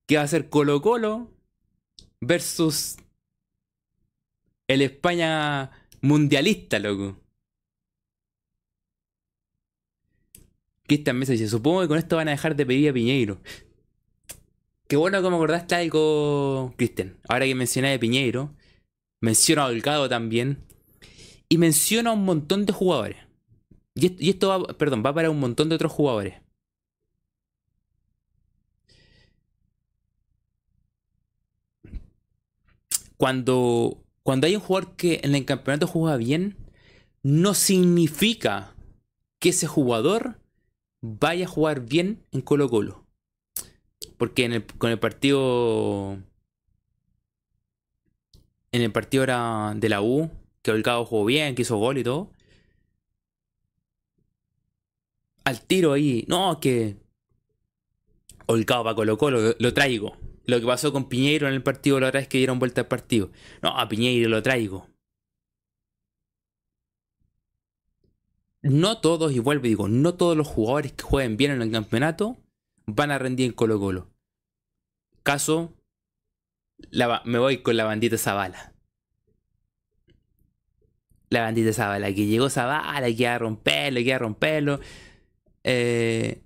Que va a ser Colo Colo versus el España mundialista, loco. Cristian Mesa dice, supongo que con esto van a dejar de pedir a Piñeiro. Qué bueno que me acordaste algo, Cristian. Ahora que mencioné a Piñeiro, menciono a Holgado también. Y menciono a un montón de jugadores. Y esto, y esto va, perdón, va para un montón de otros jugadores. Cuando, cuando hay un jugador que en el campeonato juega bien, no significa que ese jugador vaya a jugar bien en Colo Colo. Porque en el, con el partido. En el partido era de la U, que Holgado jugó bien, que hizo gol y todo. Al tiro ahí, no, que. Holgado para Colo Colo, lo, traigo. Lo que pasó con Piñeiro en el partido la otra vez que dieron vuelta al partido. No, a Piñeiro lo traigo. No todos, y vuelvo y digo, no todos los jugadores que jueguen bien en el campeonato van a rendir en Colo Colo. Caso, me voy con la bandita Zavala. La bandita Zavala, que llegó Zavala, que iba a romperlo, que iba a romperlo. Eh,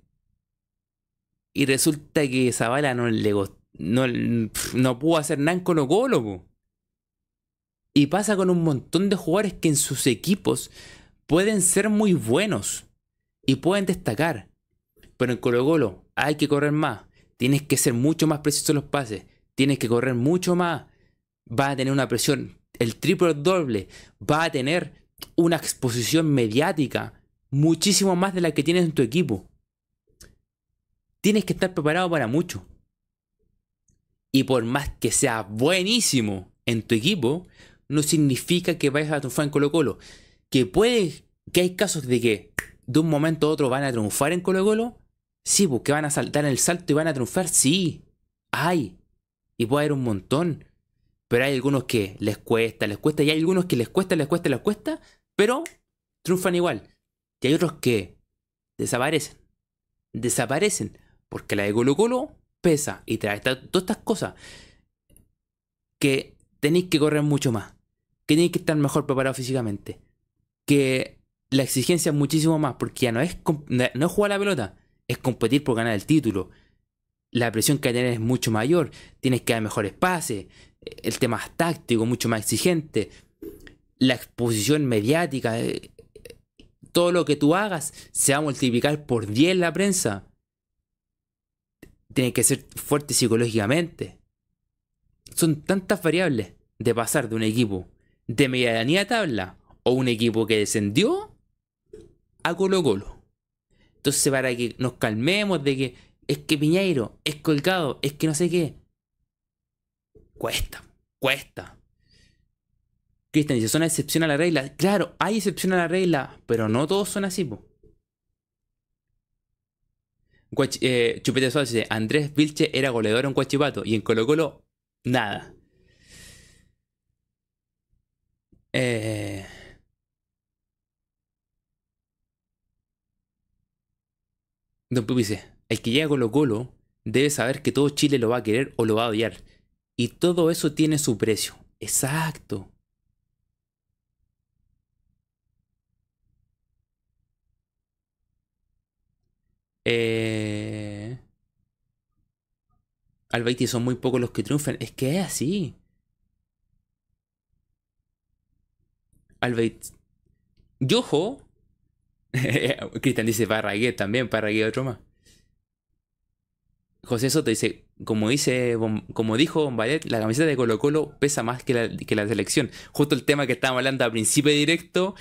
y resulta que Zavala no no, no pudo hacer nada en Colo Colo. Y pasa con un montón de jugadores que en sus equipos pueden ser muy buenos y pueden destacar. Pero en Colo Colo hay que correr más. Tienes que ser mucho más preciso en los pases. Tienes que correr mucho más. Va a tener una presión el triple doble. Va a tener una exposición mediática muchísimo más de la que tienes en tu equipo. Tienes que estar preparado para mucho. Y por más que sea buenísimo en tu equipo, no significa que vayas a triunfar en Colo Colo. Que puede, que hay casos de que de un momento a otro van a triunfar en Colo Colo. Sí, porque van a saltar el salto y van a triunfar. Sí, hay. Y puede haber un montón. Pero hay algunos que les cuesta, les cuesta. Y hay algunos que les cuesta, les cuesta, les cuesta. Pero triunfan igual. Y hay otros que desaparecen. Desaparecen. Porque la de Colo Colo pesa y trae todas estas cosas. Que tenéis que correr mucho más. Que tenéis que estar mejor preparado físicamente. Que la exigencia es muchísimo más. Porque ya no es, no es jugar la pelota. Es competir por ganar el título. La presión que tener es mucho mayor. Tienes que dar mejores pases. El tema táctico, mucho más exigente. La exposición mediática. eh, todo lo que tú hagas se va a multiplicar por 10 en la prensa. Tienes que ser fuerte psicológicamente. Son tantas variables de pasar de un equipo de medianía tabla o un equipo que descendió a Colo Colo. Entonces para que nos calmemos de que es que Piñeiro es colgado, es que no sé qué. Cuesta, cuesta. Cristian dice, son excepción a la regla. Claro, hay excepción a la regla, pero no todos son así, po. Eh, Chupete Suárez dice, Andrés Vilche era goleador en Guachipato y en Colo Colo Nada. Eh... Don Pupi dice, el que llega a Colo Colo debe saber que todo Chile lo va a querer o lo va a odiar. Y todo eso tiene su precio. Exacto. Eh... Albaiti son muy pocos los que triunfan. Es que es así. Albait. Yojo. Cristian dice Parragué también, Parragué otro más. José Soto dice, como dice, como dijo Bombalet, la camiseta de Colo Colo pesa más que la, selección. Justo el tema que estábamos hablando a principio directo,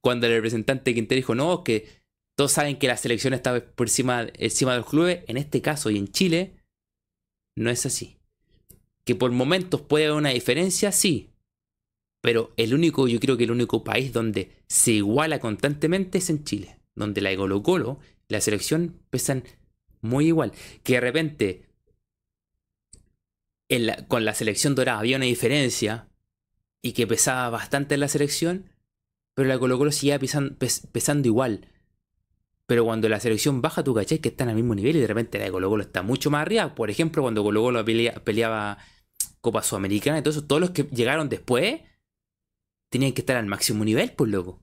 cuando el representante Quintero dijo, no, que todos saben que la selección está por encima, encima de los clubes. En este caso y en Chile, no es así. Que por momentos puede haber una diferencia, sí. Pero el único, yo creo que el único país donde se iguala constantemente es en Chile. Donde la de Colo Colo, la selección pesan muy igual. Que de repente con la selección dorada había una diferencia y que pesaba bastante en la selección, pero la Colo Colo seguía pesando, igual. Pero cuando la selección baja, tú caché que están al mismo nivel y de repente la de Colo Colo está mucho más arriba. Por ejemplo, cuando Colo Colo peleaba Copa Sudamericana eso, todos los que llegaron después tenían que estar al máximo nivel, pues loco.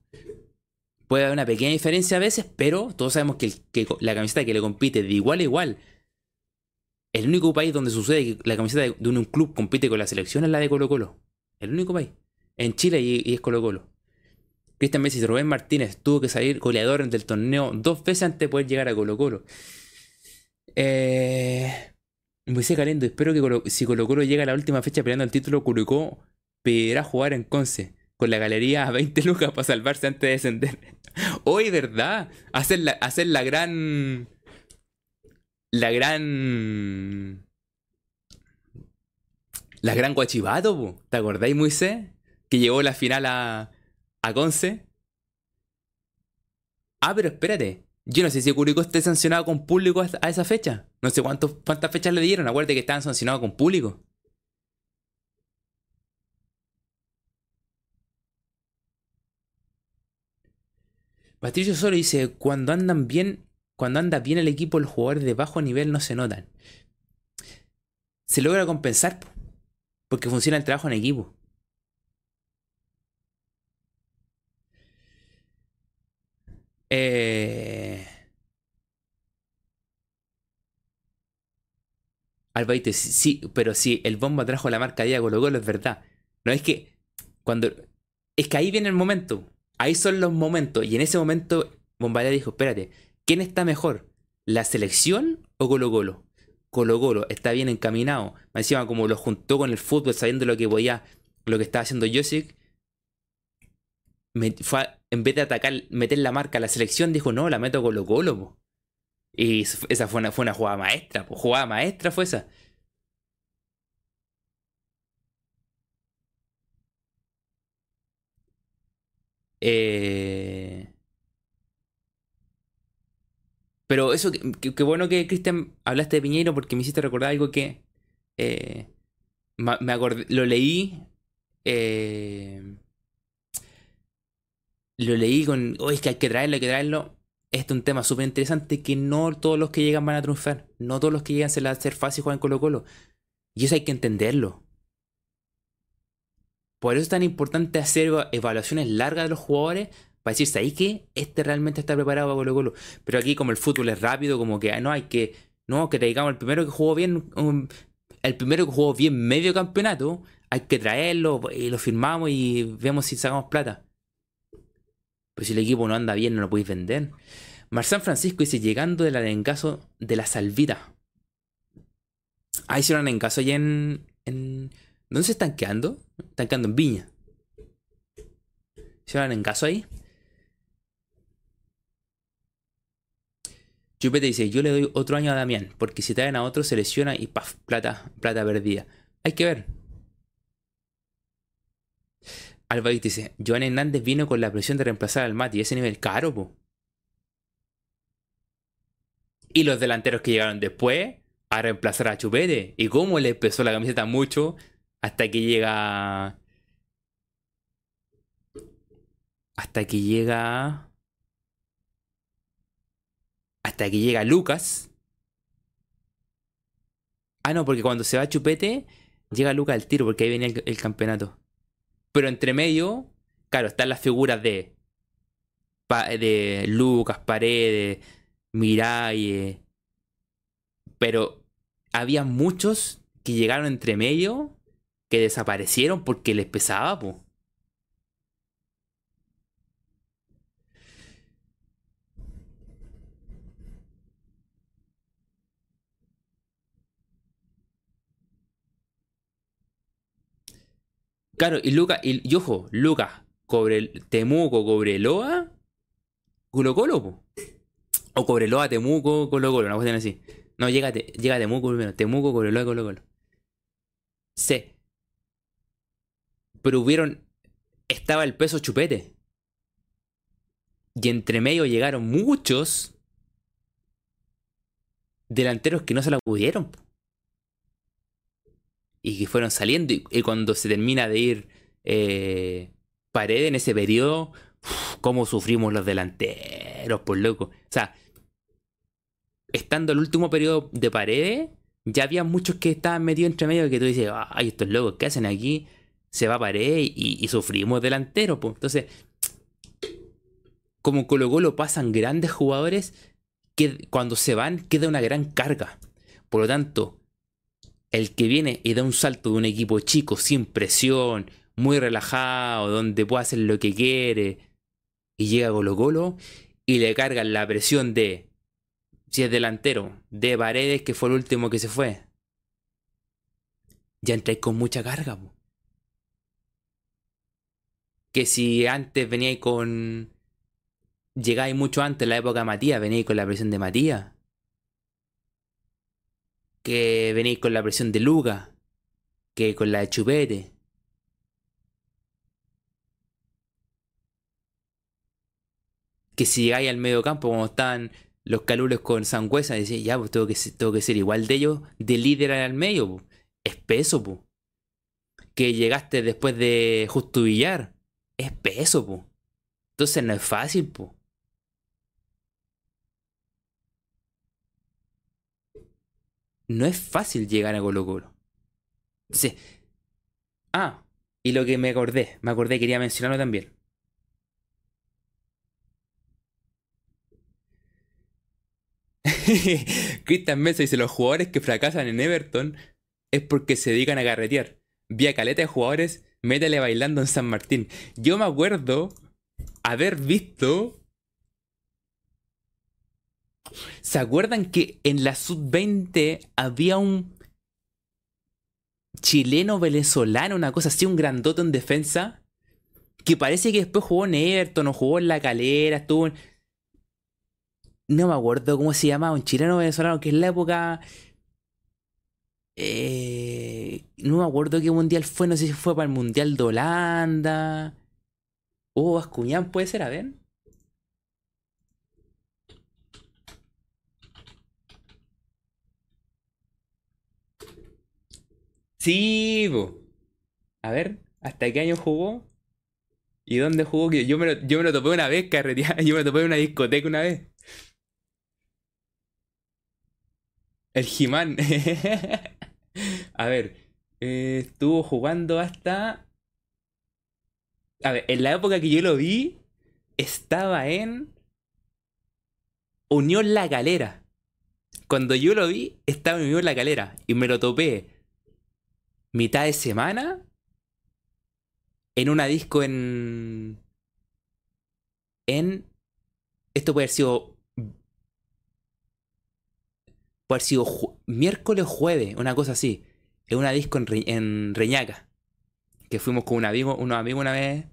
Puede haber una pequeña diferencia a veces, pero todos sabemos que, la camiseta que le compite de igual a igual. El único país donde sucede que la camiseta de, un, club compite con la selección es la de Colo Colo. El único país. En Chile y, es Colo Colo. Cristian Messi y Rubén Martínez tuvo que salir goleador del torneo dos veces antes de poder llegar a Colo Colo. Eh, Moisés Calendo, espero que si Colo Colo llega a la última fecha peleando el título, Curicó pedirá jugar en Conce con la galería a 20 lucas para salvarse antes de descender. Hoy, ¿verdad? Hacer la, la gran. La gran. La gran guachivato, ¿te acordáis, Moisés? Que llevó la final a, a Conce. Ah, pero espérate. Yo no sé si Curicó esté sancionado con público a esa fecha. No sé cuántos, cuántas fechas le dieron. Acuérdate que estaban sancionados con público. Patricio Solo dice, cuando andan bien, cuando anda bien el equipo, los jugadores de bajo nivel no se notan. Se logra compensar porque funciona el trabajo en equipo. Eh... Albaite, sí, pero sí, el bomba trajo la marca Diego Colo Colo, es verdad. No es que cuando. Es que ahí viene el momento. Ahí son los momentos. Y en ese momento, Bombardier dijo: Espérate, ¿quién está mejor? ¿La selección o Colo Colo? Colo Colo está bien encaminado. Encima, como lo juntó con el fútbol, sabiendo lo que podía, lo que estaba haciendo Josic, en vez de atacar, meter la marca a la selección, dijo: No, la meto Colo Colo. Y esa fue una, fue una jugada maestra. Jugada maestra fue esa. Eh... Pero eso, qué bueno que Cristian hablaste de Piñeiro porque me hiciste recordar algo que eh, me lo leí. Eh, lo leí con, oh, es que hay que traerlo, hay que traerlo. Este es un tema súper interesante que no todos los que llegan van a triunfar. No todos los que llegan se les va a hacer fácil jugar en Colo Colo. Y eso hay que entenderlo. Por eso es tan importante hacer evaluaciones largas de los jugadores para decirse ahí que este realmente está preparado para Colo Colo. Pero aquí como el fútbol es rápido, como que no hay que, no, que traigamos el primero que jugó bien, el primero que jugó bien medio campeonato, hay que traerlo y lo firmamos y vemos si sacamos plata. Pero si el equipo no anda bien, no lo podéis vender. Marzán Francisco dice, llegando de la de la Salvita. Ah, hicieron encaso allá en, en... ¿Dónde se están quedando? Están quedando en Viña. ¿Hicieron encaso ahí? Chupete dice, yo le doy otro año a Damián, porque si traen a otro se lesiona y paf, plata, plata perdida. Hay que ver. Alvarito dice, Joan Hernández vino con la presión de reemplazar al Mati, ese nivel caro, po. Y los delanteros que llegaron después, a reemplazar a Chupete. ¿Y cómo le pesó la camiseta mucho hasta que llega... Hasta que llega... Hasta que llega Lucas. Ah, no, porque cuando se va Chupete, llega Lucas al tiro, porque ahí venía el, campeonato. Pero entre medio, claro, están las figuras de, de Lucas, Paredes, Mirai. Pero había muchos que llegaron entre medio que desaparecieron porque les pesaba, po. Claro, y Lucas, y, ojo, Lucas, Cobre, Temuco, Cobreloa, Colo Colo, po. O Cobreloa, Temuco, Colo Colo, una cuestión así. No, llega, llega Temuco primero. Temuco, Cobreloa, Colo Colo. Sí. Pero hubieron. Estaba el peso chupete. Y entre medio llegaron muchos delanteros que no se la pudieron. Y que fueron saliendo. Y, cuando se termina de ir eh, Pared en ese periodo, cómo sufrimos los delanteros, por loco. O sea, estando el último periodo de Paredes, ya había muchos que estaban metidos entre medio que tú dices, ay, estos locos, ¿qué hacen aquí? Se va a Paredes y, sufrimos delantero, pues. Entonces, como Colo Colo pasan grandes jugadores, que cuando se van queda una gran carga. Por lo tanto, el que viene y da un salto de un equipo chico, sin presión, muy relajado, donde puede hacer lo que quiere, y llega Colo Colo y le cargan la presión de si es delantero, de Paredes, que fue el último que se fue. Ya entráis con mucha carga. Que si antes veníais con. Llegáis mucho antes, la época de Matías, veníais con la presión de Matías. Que veníais con la presión de Luca. Que con la de Chupete. Que si llegáis al medio campo, como están los calules con Sangüesa, decía, ya, pues tengo que, que ser igual de ellos, de líder al medio, es peso, pues. Que llegaste después de Justo Villar, es peso, pues. Entonces no es fácil, pues. No es fácil llegar a Colo Colo. Entonces, ah, y lo que me acordé, me acordé, quería mencionarlo también. Cristian Mesa dice: Los jugadores que fracasan en Everton es porque se dedican a carretear. Vía caleta de jugadores, métele bailando en San Martín. Yo me acuerdo haber visto. ¿Se acuerdan que en la sub-20 había un chileno venezolano, una cosa así, un grandote en defensa? Que parece que después jugó en Everton o jugó en la calera, estuvo en no me acuerdo cómo se llamaba, un chileno venezolano que en la época. Eh, no me acuerdo qué mundial fue, no sé si fue para el mundial de Holanda. O oh, Bascuñán puede ser, a ver. Sí, a ver, ¿hasta qué año jugó? ¿Y dónde jugó? Yo me lo, yo me lo topé una vez, carreteada. Yo me lo topé en una discoteca una vez. El He-Man. a ver, eh, estuvo jugando hasta... A ver, en la época que yo lo vi, estaba en Unión La Galera. Cuando yo lo vi, estaba en Unión La Galera. Y me lo topé mitad de semana en una disco en... En... Esto puede haber sido puede haber sido miércoles o jueves, una cosa así. En una disco en, Reñaca. Que fuimos con un amigo, unos amigos una vez.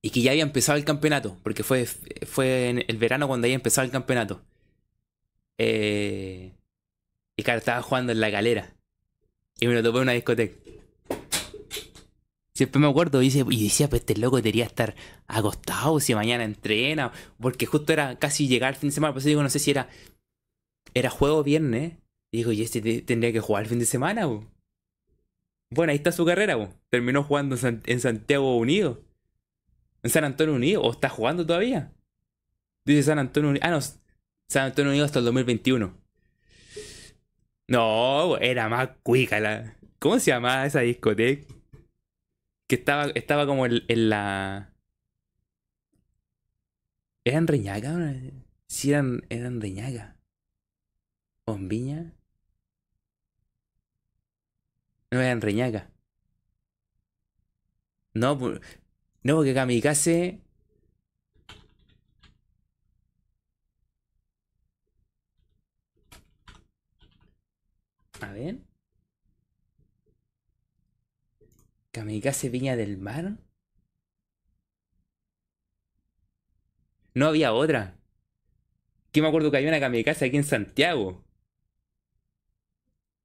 Y que ya había empezado el campeonato. Porque fue, fue en el verano cuando había empezado el campeonato. Eh, y claro, estaba jugando en la galera. Y me lo topé en una discoteca. Siempre me acuerdo y, decía, pues este loco debería estar acostado si mañana entrena. Porque justo era casi llegar al fin de semana. Por eso digo, no sé si era era juego viernes. Y digo, y este te- tendría que jugar el fin de semana. Bueno, ahí está su carrera, po. Terminó jugando en, San- en Santiago Unido. En San Antonio Unido. ¿O está jugando todavía? Dice San Antonio Unido. Ah, no. San Antonio Unido hasta el 2021. No, era más cuica la. ¿Cómo se llamaba esa discoteca? Que estaba, estaba como en, en la. ¿Eran Reñaca? Sí, eran, eran Reñaca. ¿O en Viña? No eran Reñaca. No, no, porque Kamikaze. A ver. Kamikaze Viña del Mar. No había otra. Que me acuerdo que había una Kamikaze aquí en Santiago.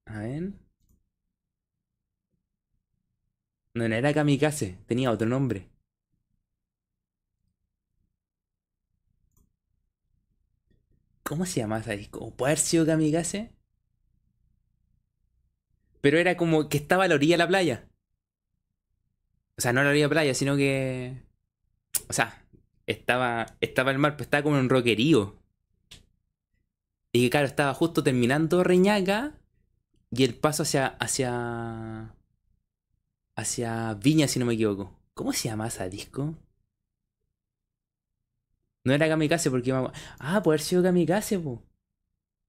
A ver. No, no era Kamikaze, tenía otro nombre. ¿Cómo se llama esa disco? ¿O ¿Puede haber sido Kamikaze? Pero era como que estaba a la orilla de la playa. O sea, no a la orilla de la playa, sino que. O sea, estaba, estaba el mar, pero estaba como en un roquerío. Y que claro, estaba justo terminando Reñaca y el paso hacia. hacia. hacia Viña, si no me equivoco. ¿Cómo se llama esa disco? No era Kamikaze porque acu- Ah, puede haber sido Kamikaze, po.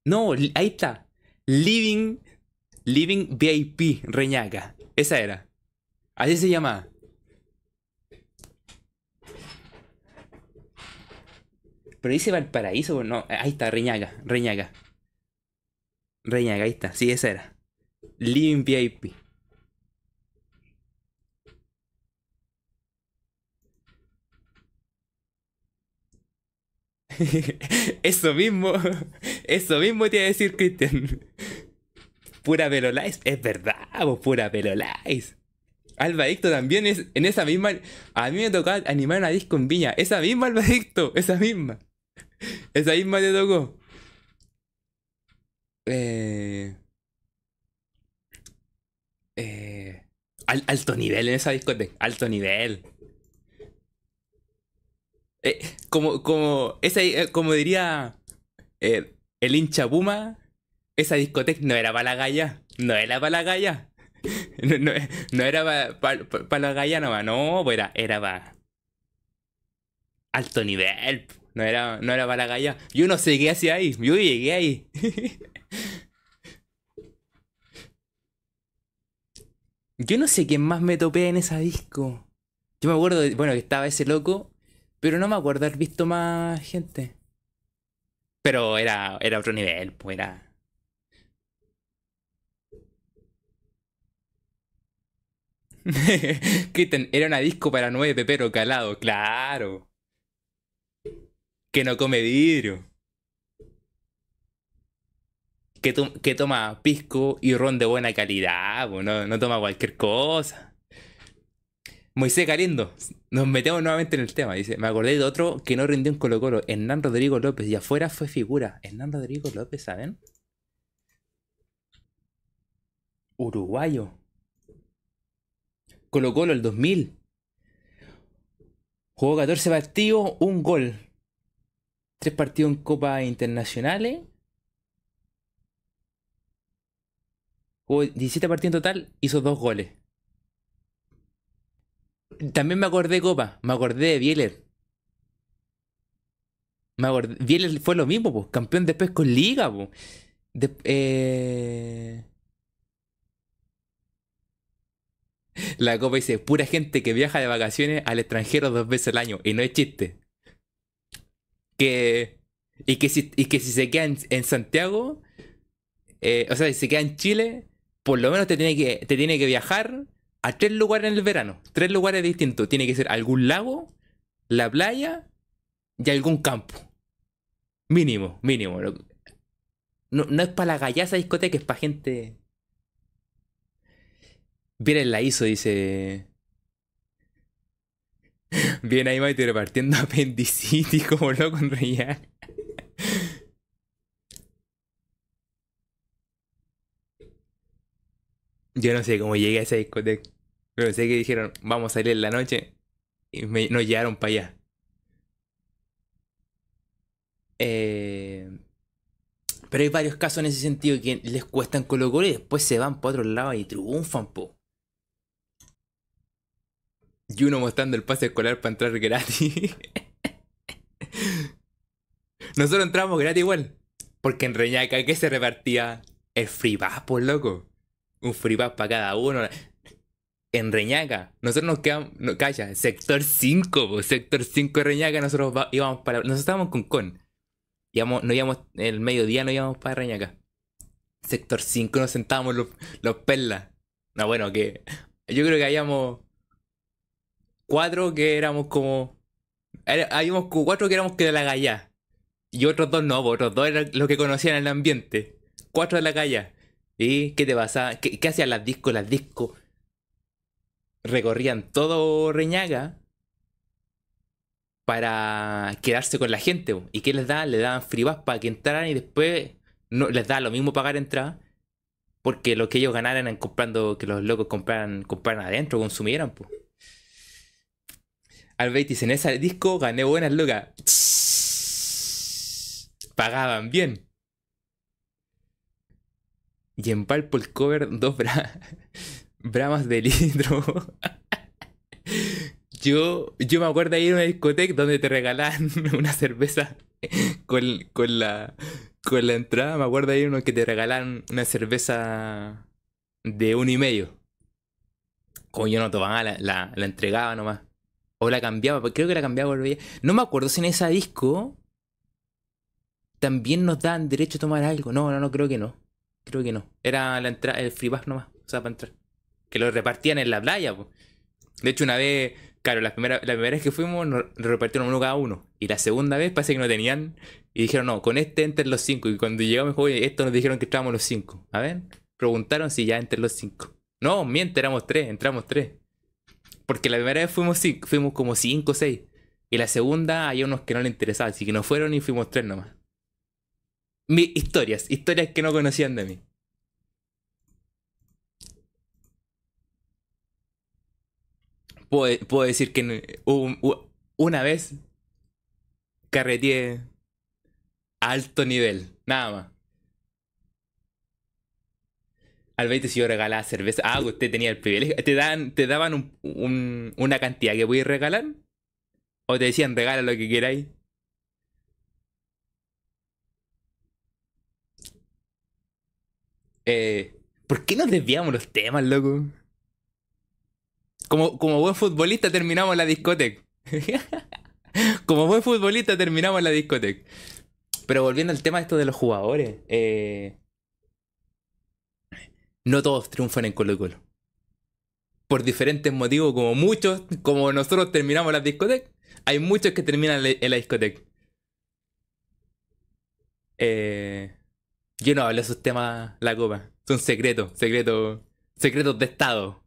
No, ahí está. Living. Living VIP Reñaca. Esa era. Así se llamaba. Pero dice Valparaíso, no. Ahí está, Reñaca, Reñaca. Reñaca, ahí está. Sí, esa era. Living VIP. Eso mismo, eso mismo te iba a decir, Cristian. Pura Pelolais, es verdad, pues, pura Pelolais. Alba Dicto también es en esa misma. A mí me tocó animar una disco en Viña. Esa misma Alba Dicto, esa misma. Esa misma te tocó. Eh, eh, al- alto nivel en esa discoteca, alto nivel. Eh, como, como, esa, eh, como diría eh, el hincha Puma, esa discoteca no era para la galla, no era para la galla. No, no- no era para la galla nomás, no, pues era, era para alto nivel. No era, no era para la galla. Yo no sé qué hacía ahí, yo llegué ahí. Yo no sé quién más me topé en esa disco. Yo me acuerdo, de- bueno, que estaba ese loco, pero no me acuerdo haber visto más gente. Pero era, era otro nivel, pues era. Cristian, era una disco para nueve pepero calado, claro. Que no come vidrio. Que, to- que toma pisco y ron de buena calidad, no, no toma cualquier cosa. Moisés Galindo, nos metemos nuevamente en el tema. Dice, me acordé de otro que no rindió en Colo Colo, Hernán Rodrigo López, y afuera fue figura. Hernán Rodrigo López, ¿saben? Uruguayo. Colo Colo el 2000. Jugó 14 partidos, un gol. Tres partidos en Copas Internacionales. Jugó 17 partidos en total, hizo dos goles. También me acordé de Copa, me acordé de Bieler. Me acordé, Bieler fue lo mismo, pues, campeón después con Liga. De- eh, La Copa dice, pura gente que viaja de vacaciones al extranjero dos veces al año, y no es chiste. Que... Y que si, y que si se queda en, en Santiago, eh, o sea, si se queda en Chile, por lo menos te tiene que, te tiene que viajar a tres lugares en el verano. Tres lugares distintos. Tiene que ser algún lago, la playa y algún campo. Mínimo, mínimo. No, no, es para la gallaza discoteca, es para gente. Bien la hizo, dice. Bien ahí Maite repartiendo apendicitis como loco en Reñaca. Yo no sé cómo llegué a esa discoteca. Pero sé que dijeron, vamos a salir en la noche. Y nos llevaron para allá. Eh, pero hay varios casos en ese sentido que les cuestan Colo Colo y después se van para otro lado y triunfan, po. Y uno mostrando el pase escolar para entrar gratis. Nosotros entramos gratis igual. Porque en Reñaca, ¿qué se repartía? El free pass, por loco. Un pass para cada uno. En Reñaca, nosotros nos quedamos, no, calla, sector 5, sector 5 de Reñaca, nosotros íbamos para, nosotros estábamos con Con. Íbamos, no íbamos, el mediodía no íbamos para Reñaca. Sector 5 nos sentábamos los, los perlas. No, bueno, que yo creo que habíamos cuatro que éramos como. Habíamos cuatro que éramos que de la galla. Y otros dos no, otros dos eran los que conocían el ambiente. Cuatro de la calle. ¿Y qué te pasa? ¿Qué, hacían las discos? Las discos recorrían todo Reñaga para quedarse con la gente. ¿Y qué les da? Le daban free para que entraran y después no les da lo mismo pagar entrada. Porque lo que ellos ganaran en comprando, que los locos compraran, compraran adentro, consumieran. Pues. En ese disco gané buenas lucas. Pagaban bien. Y en Palpo el cover, dos bramas de litro. yo, yo me acuerdo de ir a una discoteca donde te regalaban una cerveza con, con, la, con la entrada. Me acuerdo de ir uno que te regalaban una cerveza de uno y medio. Como yo no tomaba, la, la, la entregaba nomás. O la cambiaba, creo que la cambiaba. No me acuerdo si en esa disco también nos dan derecho a tomar algo. No, no, no, creo que no. Creo que no. Era la entrada, el free pass nomás. O sea, para entrar. Que lo repartían en la playa, De hecho, una vez, claro, la primera, la primera vez que fuimos, nos repartieron uno cada uno. Y la segunda vez parece que no tenían. Y dijeron, no, con este entren los cinco. Y cuando llegamos, esto nos dijeron que entrábamos los cinco. A ver, preguntaron si ya entren los cinco. No, miente, éramos tres, entramos tres. Porque la primera vez fuimos, fuimos como 5 o 6. Y la segunda hay unos que no les interesaba, así que no fueron y fuimos tres nomás. Mi, historias, historias que no conocían de mí. Puedo, decir que una vez carreteé a alto nivel, nada más. Al 20 si yo regalaba cerveza. Ah, usted tenía el privilegio. ¿Te, dan, te daban una cantidad que podías regalar? ¿O te decían regala lo que queráis? Eh, ¿Por qué nos desviamos los temas, loco? Como, como buen futbolista terminamos la discoteca. como buen futbolista terminamos la discoteca. Pero volviendo al tema esto de los jugadores. Eh, no todos triunfan en Colo Colo. Por diferentes motivos, como muchos, como nosotros terminamos la discoteca, hay muchos que terminan en la discoteca. Eh, yo no hablo de esos temas, la copa. Son secretos, secretos, secretos de Estado.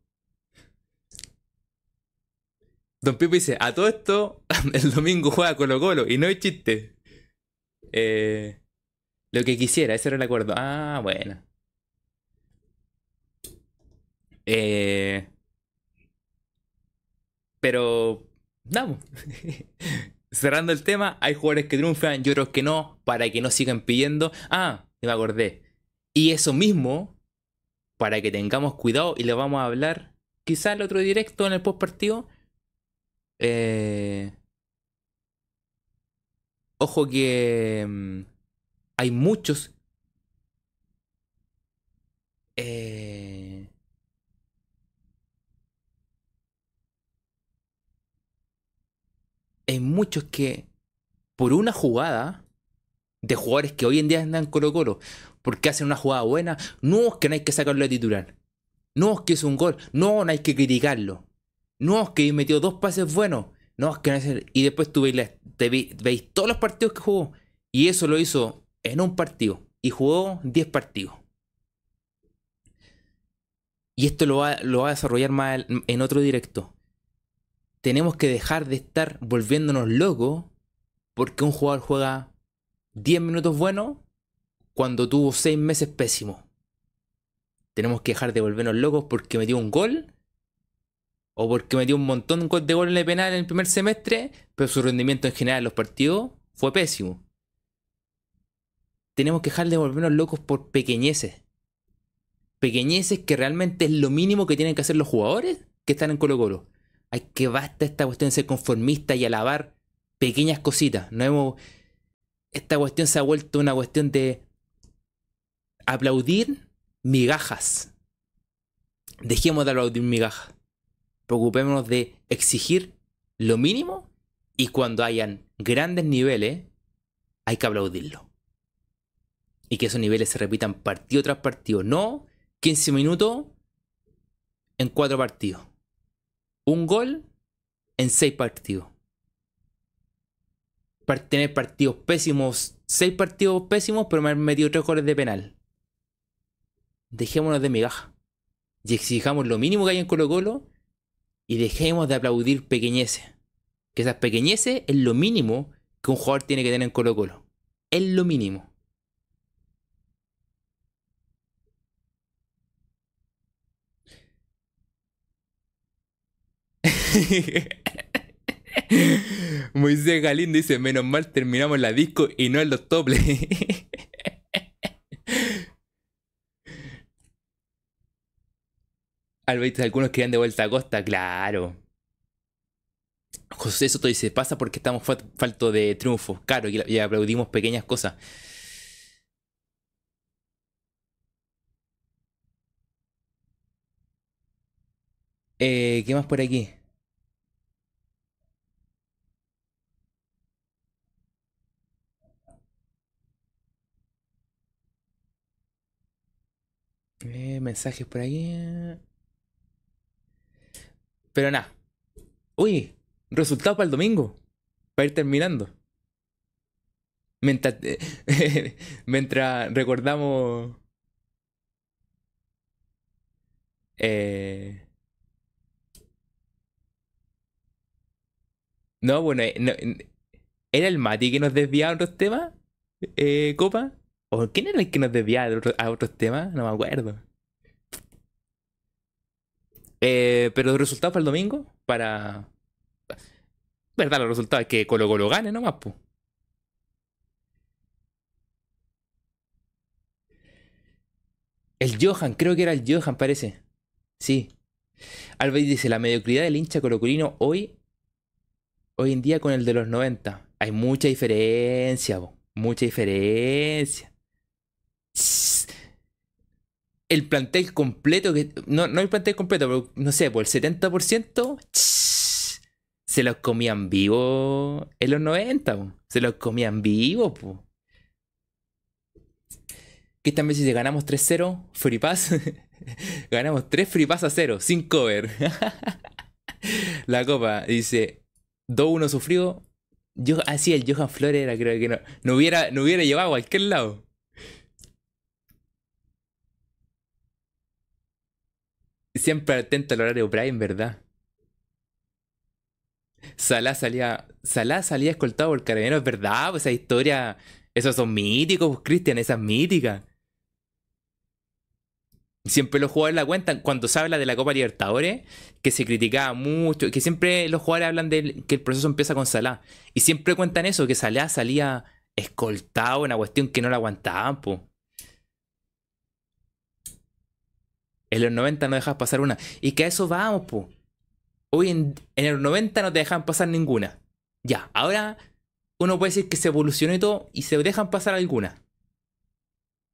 Don Pipo dice, a todo esto, el domingo juega Colo Colo y no hay chiste. Eh, lo que quisiera, ese era el acuerdo. Ah, bueno. Eh, pero, vamos. Cerrando el tema, hay jugadores que triunfan y otros que no, para que no sigan pidiendo. Ah, acordé. Y eso mismo, para que tengamos cuidado, y lo vamos a hablar quizá el otro directo en el post partido. Eh, ojo que mm, hay muchos eh, hay muchos que por una jugada de jugadores que hoy en día andan Colo Colo, porque hacen una jugada buena, no es que no hay que sacarlo de titular, no es que es un gol, no, no hay que criticarlo, no es que metió dos pases buenos, no es que no es... Y después tú veis, veis todos los partidos que jugó, y eso lo hizo en un partido, y jugó 10 partidos. Y esto lo va, lo va a desarrollar más en otro directo. Tenemos que dejar de estar volviéndonos locos porque un jugador juega 10 minutos buenos cuando tuvo 6 meses pésimos. Tenemos que dejar de volvernos locos porque metió un gol. O porque metió un montón de goles en el penal en el primer semestre. Pero su rendimiento en general en los partidos fue pésimo. Tenemos que dejar de volvernos locos por pequeñeces. Pequeñeces que realmente es lo mínimo que tienen que hacer los jugadores que están en Colo Colo. Hay que basta esta cuestión de ser conformista y alabar pequeñas cositas. No hemos. Esta cuestión se ha vuelto una cuestión de aplaudir migajas. Dejemos de aplaudir migajas. Preocupémonos de exigir lo mínimo y cuando hayan grandes niveles, hay que aplaudirlo. Y que esos niveles se repitan partido tras partido. No 15 minutos en 4 partidos. Un gol en 6 partidos tener partidos pésimos, seis partidos pésimos, pero me han metido tres goles de penal. Dejémonos de migaja. Y exijamos lo mínimo que hay en Colo Colo y dejemos de aplaudir pequeñeces. Que esas pequeñeces es lo mínimo que un jugador tiene que tener en Colo Colo. Es lo mínimo. Moisés Galindo dice, menos mal terminamos la disco y no en los toples. Alberto, algunos querían de vuelta a Costa, claro. José Soto dice, pasa porque estamos falto de triunfo. Claro, y, aplaudimos pequeñas cosas. Eh, ¿Qué más por aquí? Eh, mensajes por ahí. Pero nada. Uy, resultado para el domingo. Para ir terminando. Mientras, recordamos. Eh, no, bueno, eh, ¿era el Mati que nos desviaba a otros temas? Eh, Copa. ¿O quién era el que nos desviaba a otros temas? No me acuerdo. Eh, pero los resultados para el domingo, para. ¿Verdad? Los resultados es que Colo Colo gane nomás, pues. El Johan, creo que era el Johan, parece. Sí. Alves dice: La mediocridad del hincha colocolino hoy, hoy en día con el de los 90. Hay mucha diferencia, mucha diferencia el plantel completo, que no, no el plantel completo, pero no sé, por el 70%, se los comían vivos en los 90, se los comían vivos. Que esta vez si ganamos 3-0, Free Pass, ganamos 3 Free Pass a 0, sin cover. La copa dice 2-1 sufrió. Yo, así ah, el Johan Flores era, creo que no, no, hubiera, no hubiera llevado a cualquier lado. Siempre atento al horario Prime, ¿verdad? Salah salía. Salah salía escoltado por carabineros, ¿verdad? Pues esa historia. Esos son míticos, pues, Cristian, esas míticas. Siempre los jugadores la cuentan cuando se habla de la Copa Libertadores, que se criticaba mucho, que siempre los jugadores hablan de que el proceso empieza con Salah. Y siempre cuentan eso, que Salah salía escoltado, una cuestión que no la aguantaban, pues. En los 90 no dejas pasar una. Y que a eso vamos, po. Hoy en, en los 90 no te dejan pasar ninguna. Ya, ahora uno puede decir que se evolucionó todo y se dejan pasar algunas.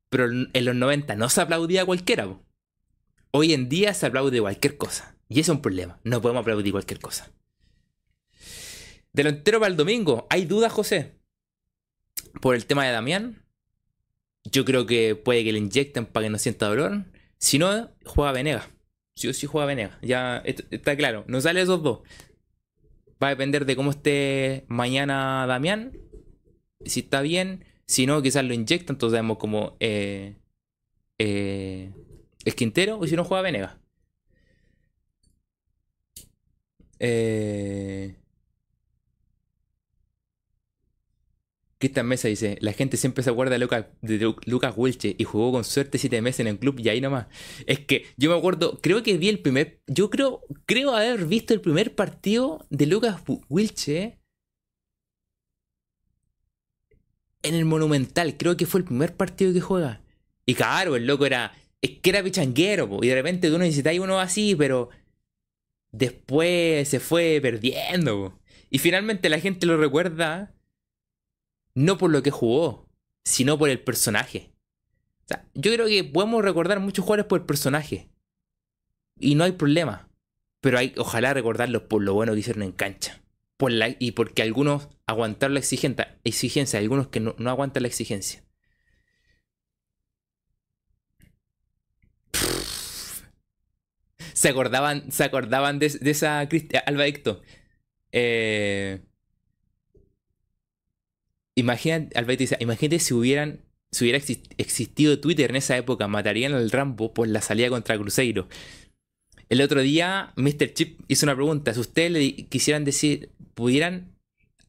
Pero en los 90 no se aplaudía cualquiera. Po. Hoy en día se aplaude cualquier cosa. Y eso es un problema. No podemos aplaudir cualquier cosa. Delantero para el domingo. ¿Hay dudas, José? Por el tema de Damián. Yo creo que puede que le inyecten para que no sienta dolor. Si no, juega Venega. Si o sí juega Venega. Ya está claro. No sale esos dos. Va a depender de cómo esté mañana Damián. Si está bien. Si no, quizás lo inyecta. Entonces vemos como eh, eh, es Quintero. O si no, juega Venega. Eh, Cristian Mesa dice, la gente siempre se acuerda de, Lucas, de Lucas Wilche y jugó con suerte siete meses en el club y ahí nomás. Es que yo me acuerdo, creo que vi el primer, yo creo, creo haber visto el primer partido de Lucas Wilche en el Monumental, creo que fue el primer partido que juega. Y claro, el loco era, es que era pichanguero, y de repente tú necesitáis uno así, pero después se fue perdiendo. Y finalmente la gente lo recuerda no por lo que jugó, sino por el personaje. Yo creo que podemos recordar muchos jugadores por el personaje. Y no hay problema. Pero ojalá recordarlos por lo bueno que hicieron en cancha. Y porque algunos aguantaron la exigencia, exigencia algunos que no, aguantan la exigencia. Se acordaban, se acordaban de, esa Alba Hector. Eh, imagínate, si hubieran si hubiera existido Twitter en esa época, matarían al Rambo por la salida contra Cruzeiro. El otro día, Mr. Chip hizo una pregunta. Si ustedes le quisieran decir, pudieran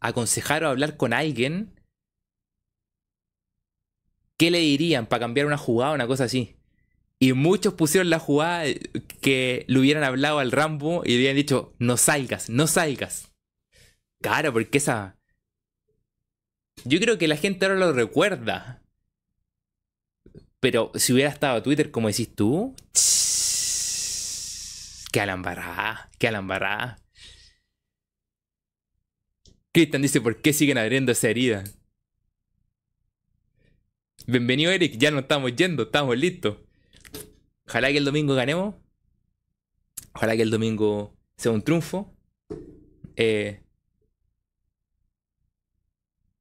aconsejar o hablar con alguien, ¿qué le dirían para cambiar una jugada o una cosa así? Y muchos pusieron la jugada que le hubieran hablado al Rambo y le hubieran dicho, no salgas, no salgas. Claro, porque esa, yo creo que la gente ahora lo recuerda. Pero si hubiera estado Twitter, como decís tú, qué alambará, qué alambará. Cristian dice, ¿por qué siguen abriendo esa herida? Bienvenido Eric, ya no estamos yendo, estamos listos. Ojalá que el domingo ganemos. Ojalá que el domingo sea un triunfo. Eh,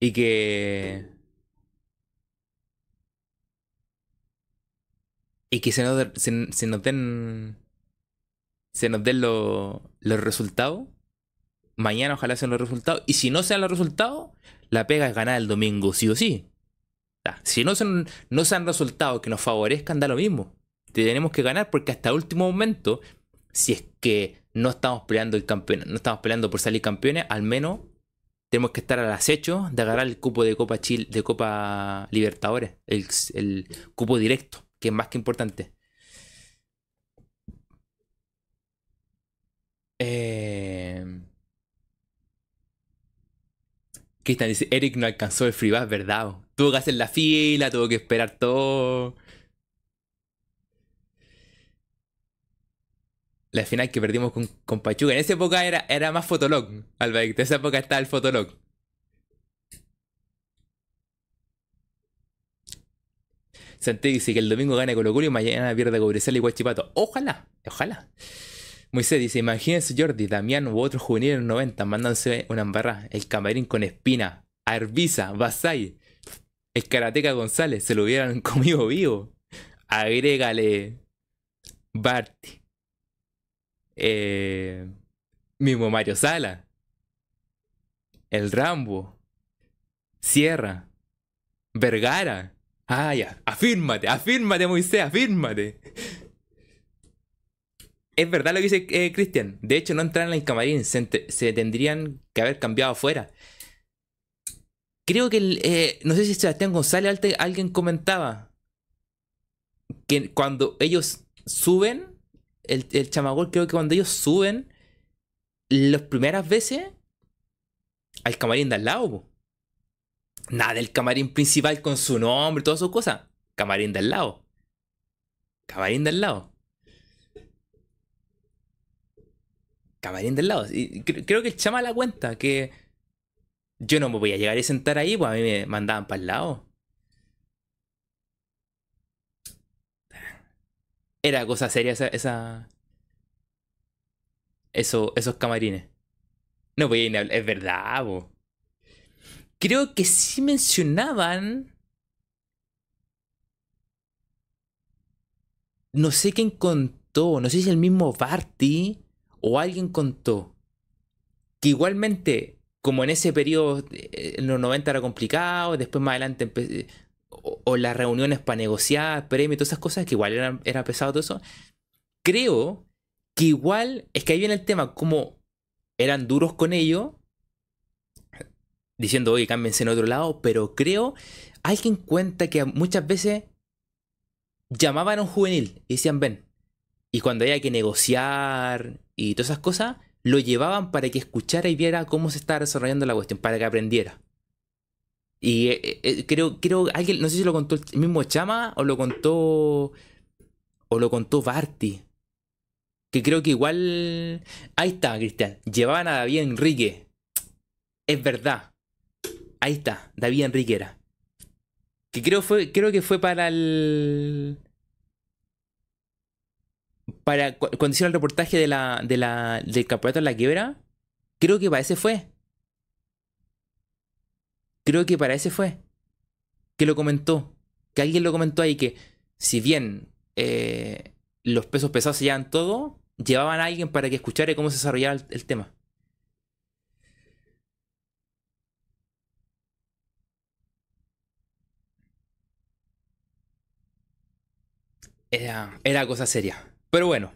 y que. Y que se nos, se, nos den. Se nos den los resultados. Mañana ojalá sean los resultados. Y si no sean los resultados, la pega es ganar el domingo, sí o sí. Si no son, no sean resultados que nos favorezcan, da lo mismo. Tenemos que ganar porque hasta el último momento, si es que no estamos peleando el campeón, no estamos peleando por salir campeones, al menos tenemos que estar al acecho de agarrar el cupo de Copa Chile, de Copa Libertadores, el, cupo directo, que es más que importante. Eh... Dice, Eric no alcanzó el free ¿verdad? Tuvo que hacer la fila, tuvo que esperar todo. La final que perdimos con, Pachuca. En esa época era, era más Fotolog, Alba. En esa época estaba el Fotolog. Santiago dice que el domingo gane Colo Colo y mañana pierde Cobresal y Guachipato. Ojalá, ojalá. Moisés dice, imagínense Jordi, Damián u otro juvenil en los 90 mandándose una embarrada. El camarín con Espina, Arbiza, Basay, el Karateca González, se lo hubieran comido vivo. Agrégale Barty. Eh, mismo Mario Sala. El Rambo. Sierra. Vergara. Ah, ya. Afírmate, afírmate, Moisés, afírmate. Es verdad lo que dice eh, Cristian. De hecho, no entran en el camarín. Se, tendrían que haber cambiado afuera. Creo que, eh, no sé si Sebastián González alguien comentaba que cuando ellos suben, el, el chamagol creo que cuando ellos suben, las primeras veces, al camarín de al lado. Nada del camarín principal con su nombre y todas sus cosas. Camarín del lado. Camarín del lado. Camarín del lado. Y creo que el chama la cuenta que yo no me voy a llegar a sentar ahí, pues a mí me mandaban para el lado. Era cosa seria esa. esa eso, esos camarines. No voy a ir Es verdad. Creo que sí mencionaban. No sé quién contó. No sé si el mismo Barty o alguien contó. Que igualmente, como en ese periodo, eh, en los 90 era complicado, después más adelante o, las reuniones para negociar premios todas esas cosas, que igual era, era pesado todo eso. Creo que igual, es que ahí viene el tema, como eran duros con ello, diciendo, oye, cámbiense en otro lado, pero creo, alguien cuenta que muchas veces llamaban a un juvenil y decían, ven, y cuando había que negociar y todas esas cosas, lo llevaban para que escuchara y viera cómo se estaba desarrollando la cuestión, para que aprendiera. Y eh, eh, creo, creo, alguien, no sé si lo contó el mismo Chama o lo contó. O lo contó Barty. Que creo que igual. Ahí está, Cristian. Llevaban a David Enrique. Es verdad. Ahí está, David Enrique era. Que creo, fue, creo que fue para el. Para cuando hicieron el reportaje de la, de la, del campeonato en la quiebra. Creo que para ese fue. Creo que para ese fue. Que lo comentó. Que alguien lo comentó ahí que si bien eh, los pesos pesados se llevan todo, llevaban a alguien para que escuchara cómo se desarrollaba el, tema. Era, era cosa seria. Pero bueno,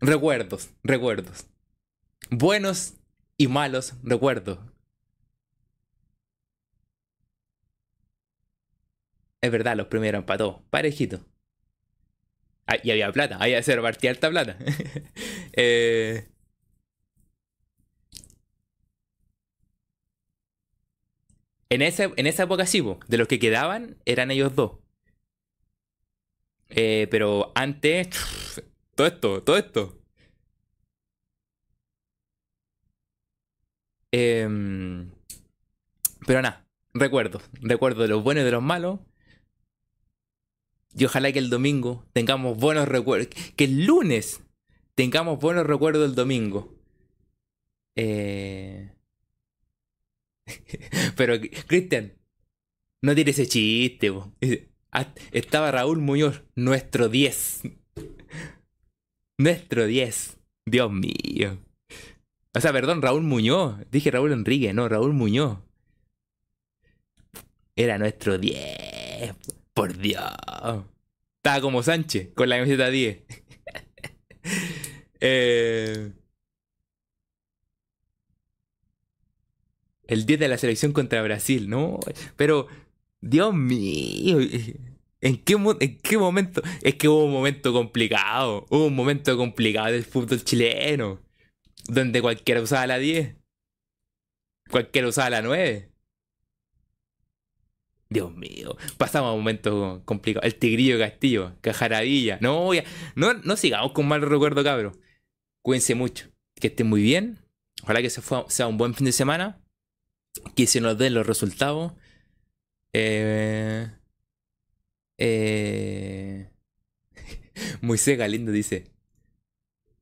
recuerdos, recuerdos. Buenos y malos recuerdos. Es verdad, los primeros empató. Parejito. Ah, y había plata. Había ser partida alta plata. Eh, en, esa, en época sí, de los que quedaban eran ellos dos. Eh, pero antes, todo esto, todo esto. Em, pero nada, recuerdo, recuerdo de los buenos y de los malos. Y ojalá que el domingo tengamos buenos recuerdos. Que el lunes tengamos buenos recuerdos del domingo. Eh... Pero, Cristian, no tires ese chiste. Ah, estaba Raúl Muñoz, nuestro 10. Nuestro 10. Dios mío. O sea, perdón, Raúl Muñoz. Dije Raúl Enrique, no, Raúl Muñoz. Era nuestro 10. Por Dios. Estaba como Sánchez, con la camiseta 10. Eh, el 10 de la selección contra Brasil, ¿no? Pero, Dios mío, ¿en qué, ¿en qué momento? Es que hubo un momento complicado, hubo un momento complicado del fútbol chileno, donde cualquiera usaba la 10, cualquiera usaba la 9. Dios mío, pasamos momentos complicados. El Tigrillo Castillo, Cajaradilla. No, no, no sigamos con mal recuerdo, cabros. Cuídense mucho. Que estén muy bien. Ojalá que sea un buen fin de semana. Que se nos den los resultados. Eh, eh, Moisés Galindo dice: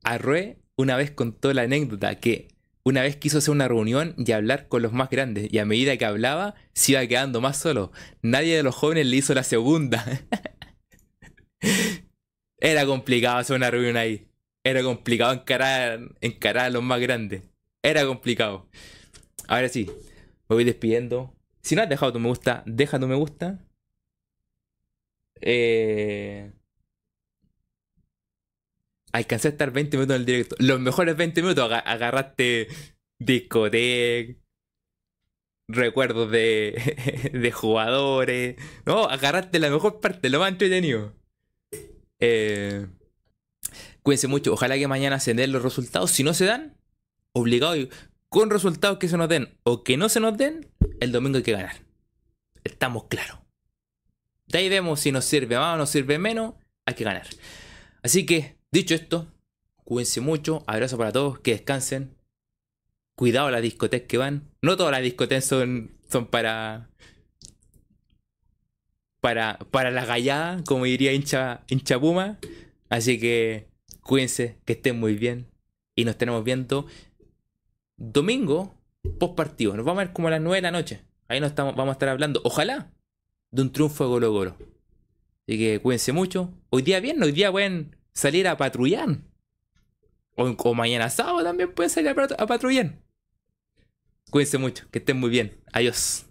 Arrué una vez contó la anécdota que una vez quiso hacer una reunión y hablar con los más grandes, y a medida que hablaba, se iba quedando más solo. Nadie de los jóvenes le hizo la segunda. Era complicado hacer una reunión ahí. Era complicado encarar, encarar a los más grandes. Era complicado. Ahora sí, me voy despidiendo. Si no has dejado tu me gusta, deja tu me gusta. Eh... Alcancé a estar 20 minutos en el directo. Los mejores 20 minutos agarraste discoteca, recuerdos de, de jugadores. No, agarraste la mejor parte, lo más entretenido. Eh, cuídense mucho. Ojalá que mañana se den los resultados. Si no se dan, obligado con resultados que se nos den o que no se nos den, el domingo hay que ganar. Estamos claros. De ahí vemos si nos sirve más o nos sirve menos. Hay que ganar. Así que Dicho esto, cuídense mucho, abrazo para todos, que descansen. Cuidado las discotecas que van. No todas las discotecas son, son para, para. Para la gallada, como diría hincha, hincha Puma. Así que cuídense, que estén muy bien. Y nos tenemos viendo domingo, post partido. Nos vamos a ver como a las 9 de la noche. Ahí nos estamos, vamos a estar hablando, ojalá, de un triunfo de Golo Golo. Así que cuídense mucho. Hoy día bien, hoy día buen salir a patrullar. O, mañana sábado también pueden salir a, a patrullar. Cuídense mucho, que estén muy bien. Adiós.